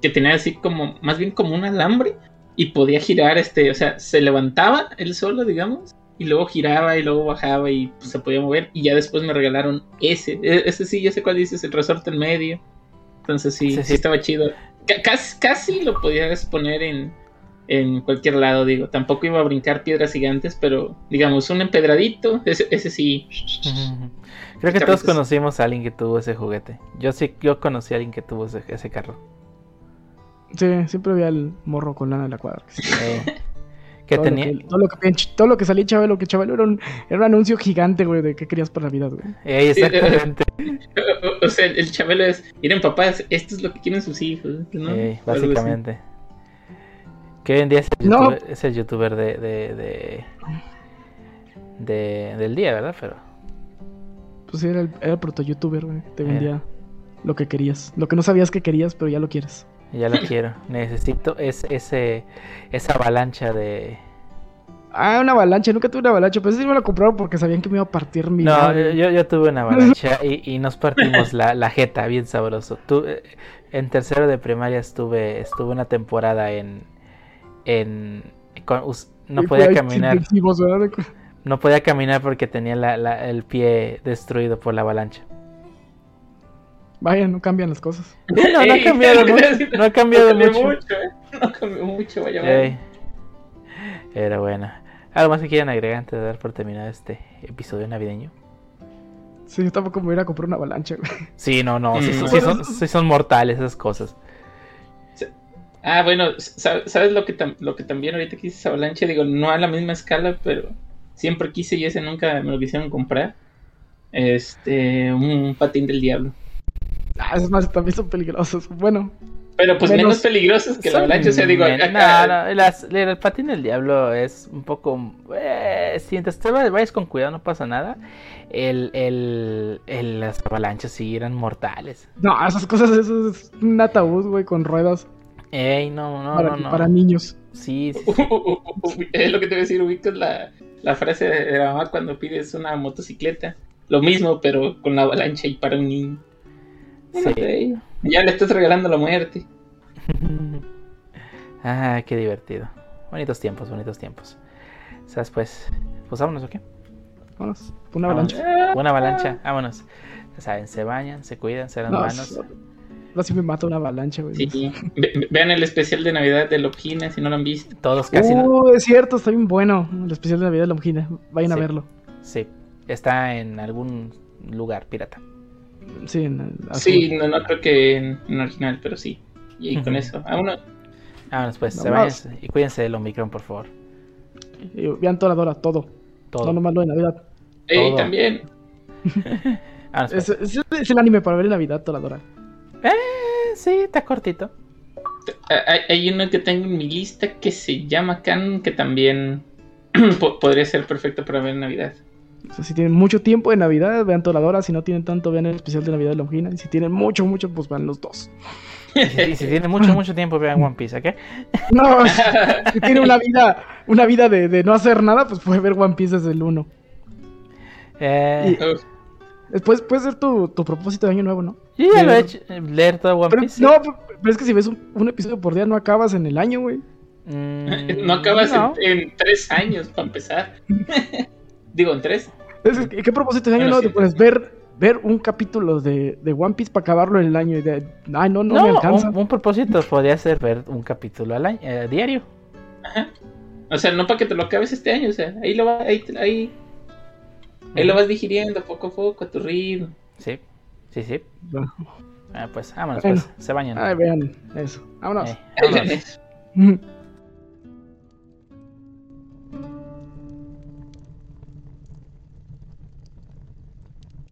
que tenía así como, más bien como un alambre y podía girar, este, o sea, se levantaba él solo, digamos, y luego giraba y luego bajaba y pues, se podía mover. Y ya después me regalaron ese, E- ese sí, ya sé cuál dices, el resorte en medio. Entonces sí, Sí, sí, sí. estaba chido. Ca- casi, casi lo podías poner en, en cualquier lado, digo. Tampoco iba a brincar piedras gigantes, pero digamos, un empedradito, ese, ese sí. Creo que todos conocimos a alguien que tuvo ese juguete. Yo sí, yo conocí a alguien que tuvo ese, ese carro. Sí, siempre había el morro con lana en la cuadra. Eh, que todo, tenía. Lo que, todo, lo que, todo lo que salía Chabelo, que Chabelo era un, era un anuncio gigante, güey, de qué querías para Navidad, güey. Eh, exactamente. O, sea, el chabelo es, miren papás, esto es lo que quieren sus hijos, ¿no? Básicamente. Que hoy en día es el No. youtuber, es el youtuber de, de, de, de- del día, ¿verdad? Pero Pues sí, era el, era el proto-youtuber, güey. Te vendía lo que querías. Lo que no sabías que querías, pero ya lo quieres. Ya lo quiero. Necesito es, ese, esa avalancha de... Ah, una avalancha. Nunca tuve una avalancha, pero sí me lo compraron porque sabían que me iba a partir mi. No, yo, yo tuve una avalancha y, y nos partimos la, la jeta, bien sabroso. Tu- eh, en tercero de primaria estuve, estuve una temporada en... en con- no podía caminar, no podía caminar porque tenía la- la- el pie destruido por la avalancha. Vaya, no cambian las cosas. No, no ha cambiado mucho. No ha cambiado no mucho. mucho, ¿eh? No cambió mucho, vaya, vaya. Ey. Era buena. ¿Algo más que quieran agregar antes de dar por terminado este episodio navideño? Sí, yo tampoco me voy a ir a comprar una avalancha, güey. Sí, no, no, sí, Mm. son, sí son- sí son mortales esas cosas. Ah, bueno, sa- ¿sabes lo que, lo que también ahorita quise esa avalancha? Digo, no a la misma escala, pero siempre quise y ese nunca me lo quisieron comprar. Este, un patín del diablo. Ah, esos más también son peligrosos. Bueno, Pero pues Menos- menos, peligrosos que la avalancha, o sea, digo, acá- no, no, las- el patín del diablo es un poco. Eh, si mientras te vayas con cuidado, no pasa nada. El, el, el- las avalanchas sí eran mortales. no, esas cosas, eso es un ataúd, güey, con ruedas Ey, no, no, para, no, no. para niños. Sí, sí, sí. es lo que te voy a decir, ubicas la, la frase de la mamá cuando pides una motocicleta. Lo mismo, pero con la avalancha y para un niño. Sí. Ya le estás regalando la muerte. ah, qué divertido. Bonitos tiempos, bonitos tiempos. ¿Sabes? Pues, pues vámonos, ¿o qué? Vámonos, una avalancha. Una avalancha, vámonos. Ya saben, se bañan, se cuidan, se dan No, manos. Así me mata una avalancha, güey. Sí. Ve- vean el especial de Navidad de Lopgina si no lo han visto. Todos casi. no- Uh, es cierto, está bien bueno. El especial de Navidad de la Mojina. Vayan a verlo. Sí, está en algún lugar pirata. Sí, en el Sí, azul. no, no creo que en, en original, pero sí. Y con eso. A uno. Vámonos pues, se vayan y cuídense del Omicron, por favor. Y vean Toradora, todo. Todo. No nomás lo de Navidad. Ey, Todo. también. Vámonos, pues. Es, es- es el anime para ver en Navidad, Toradora. Eh, sí, está cortito. Ah, Hay, hay uno que tengo en mi lista que se llama Canon, que también po- podría ser perfecto para ver en Navidad. O sea, si tienen mucho tiempo de Navidad, vean Toradora. Si no tienen tanto, vean el especial de Navidad de la Mojina. Y si tienen mucho, mucho, pues vean los dos. Y si, tienen mucho, mucho tiempo, vean One Piece, ¿ok? No, si tiene una vida, una vida de, de no hacer nada, pues puede ver One Piece desde el 1. Eh, Después puede ser tu, tu propósito de año nuevo, ¿no? yo ya lo he hecho, leer todo One Pero, Piece. no, pero, pero es que si ves un, un episodio por día, no acabas en el año, güey. Mm, no acabas. En, tres años para empezar. Digo, en tres. Entonces, ¿qué, qué propósito de año nuevo te pones? Ver, ver un capítulo de, de One Piece para acabarlo en el año. Y de, ay, no, no, No, me alcanza. un, un propósito podría ser ver un capítulo al año, eh, diario. Ajá. O sea, no para que te lo acabes este año. O sea, ahí lo, va, ahí, ahí, ahí lo vas digiriendo poco a poco a tu ritmo. Sí, sí, sí. Bueno. Ah, pues vámonos, Bueno. pues, se bañan. Ay, vean eso. Vámonos. Eh, vámonos.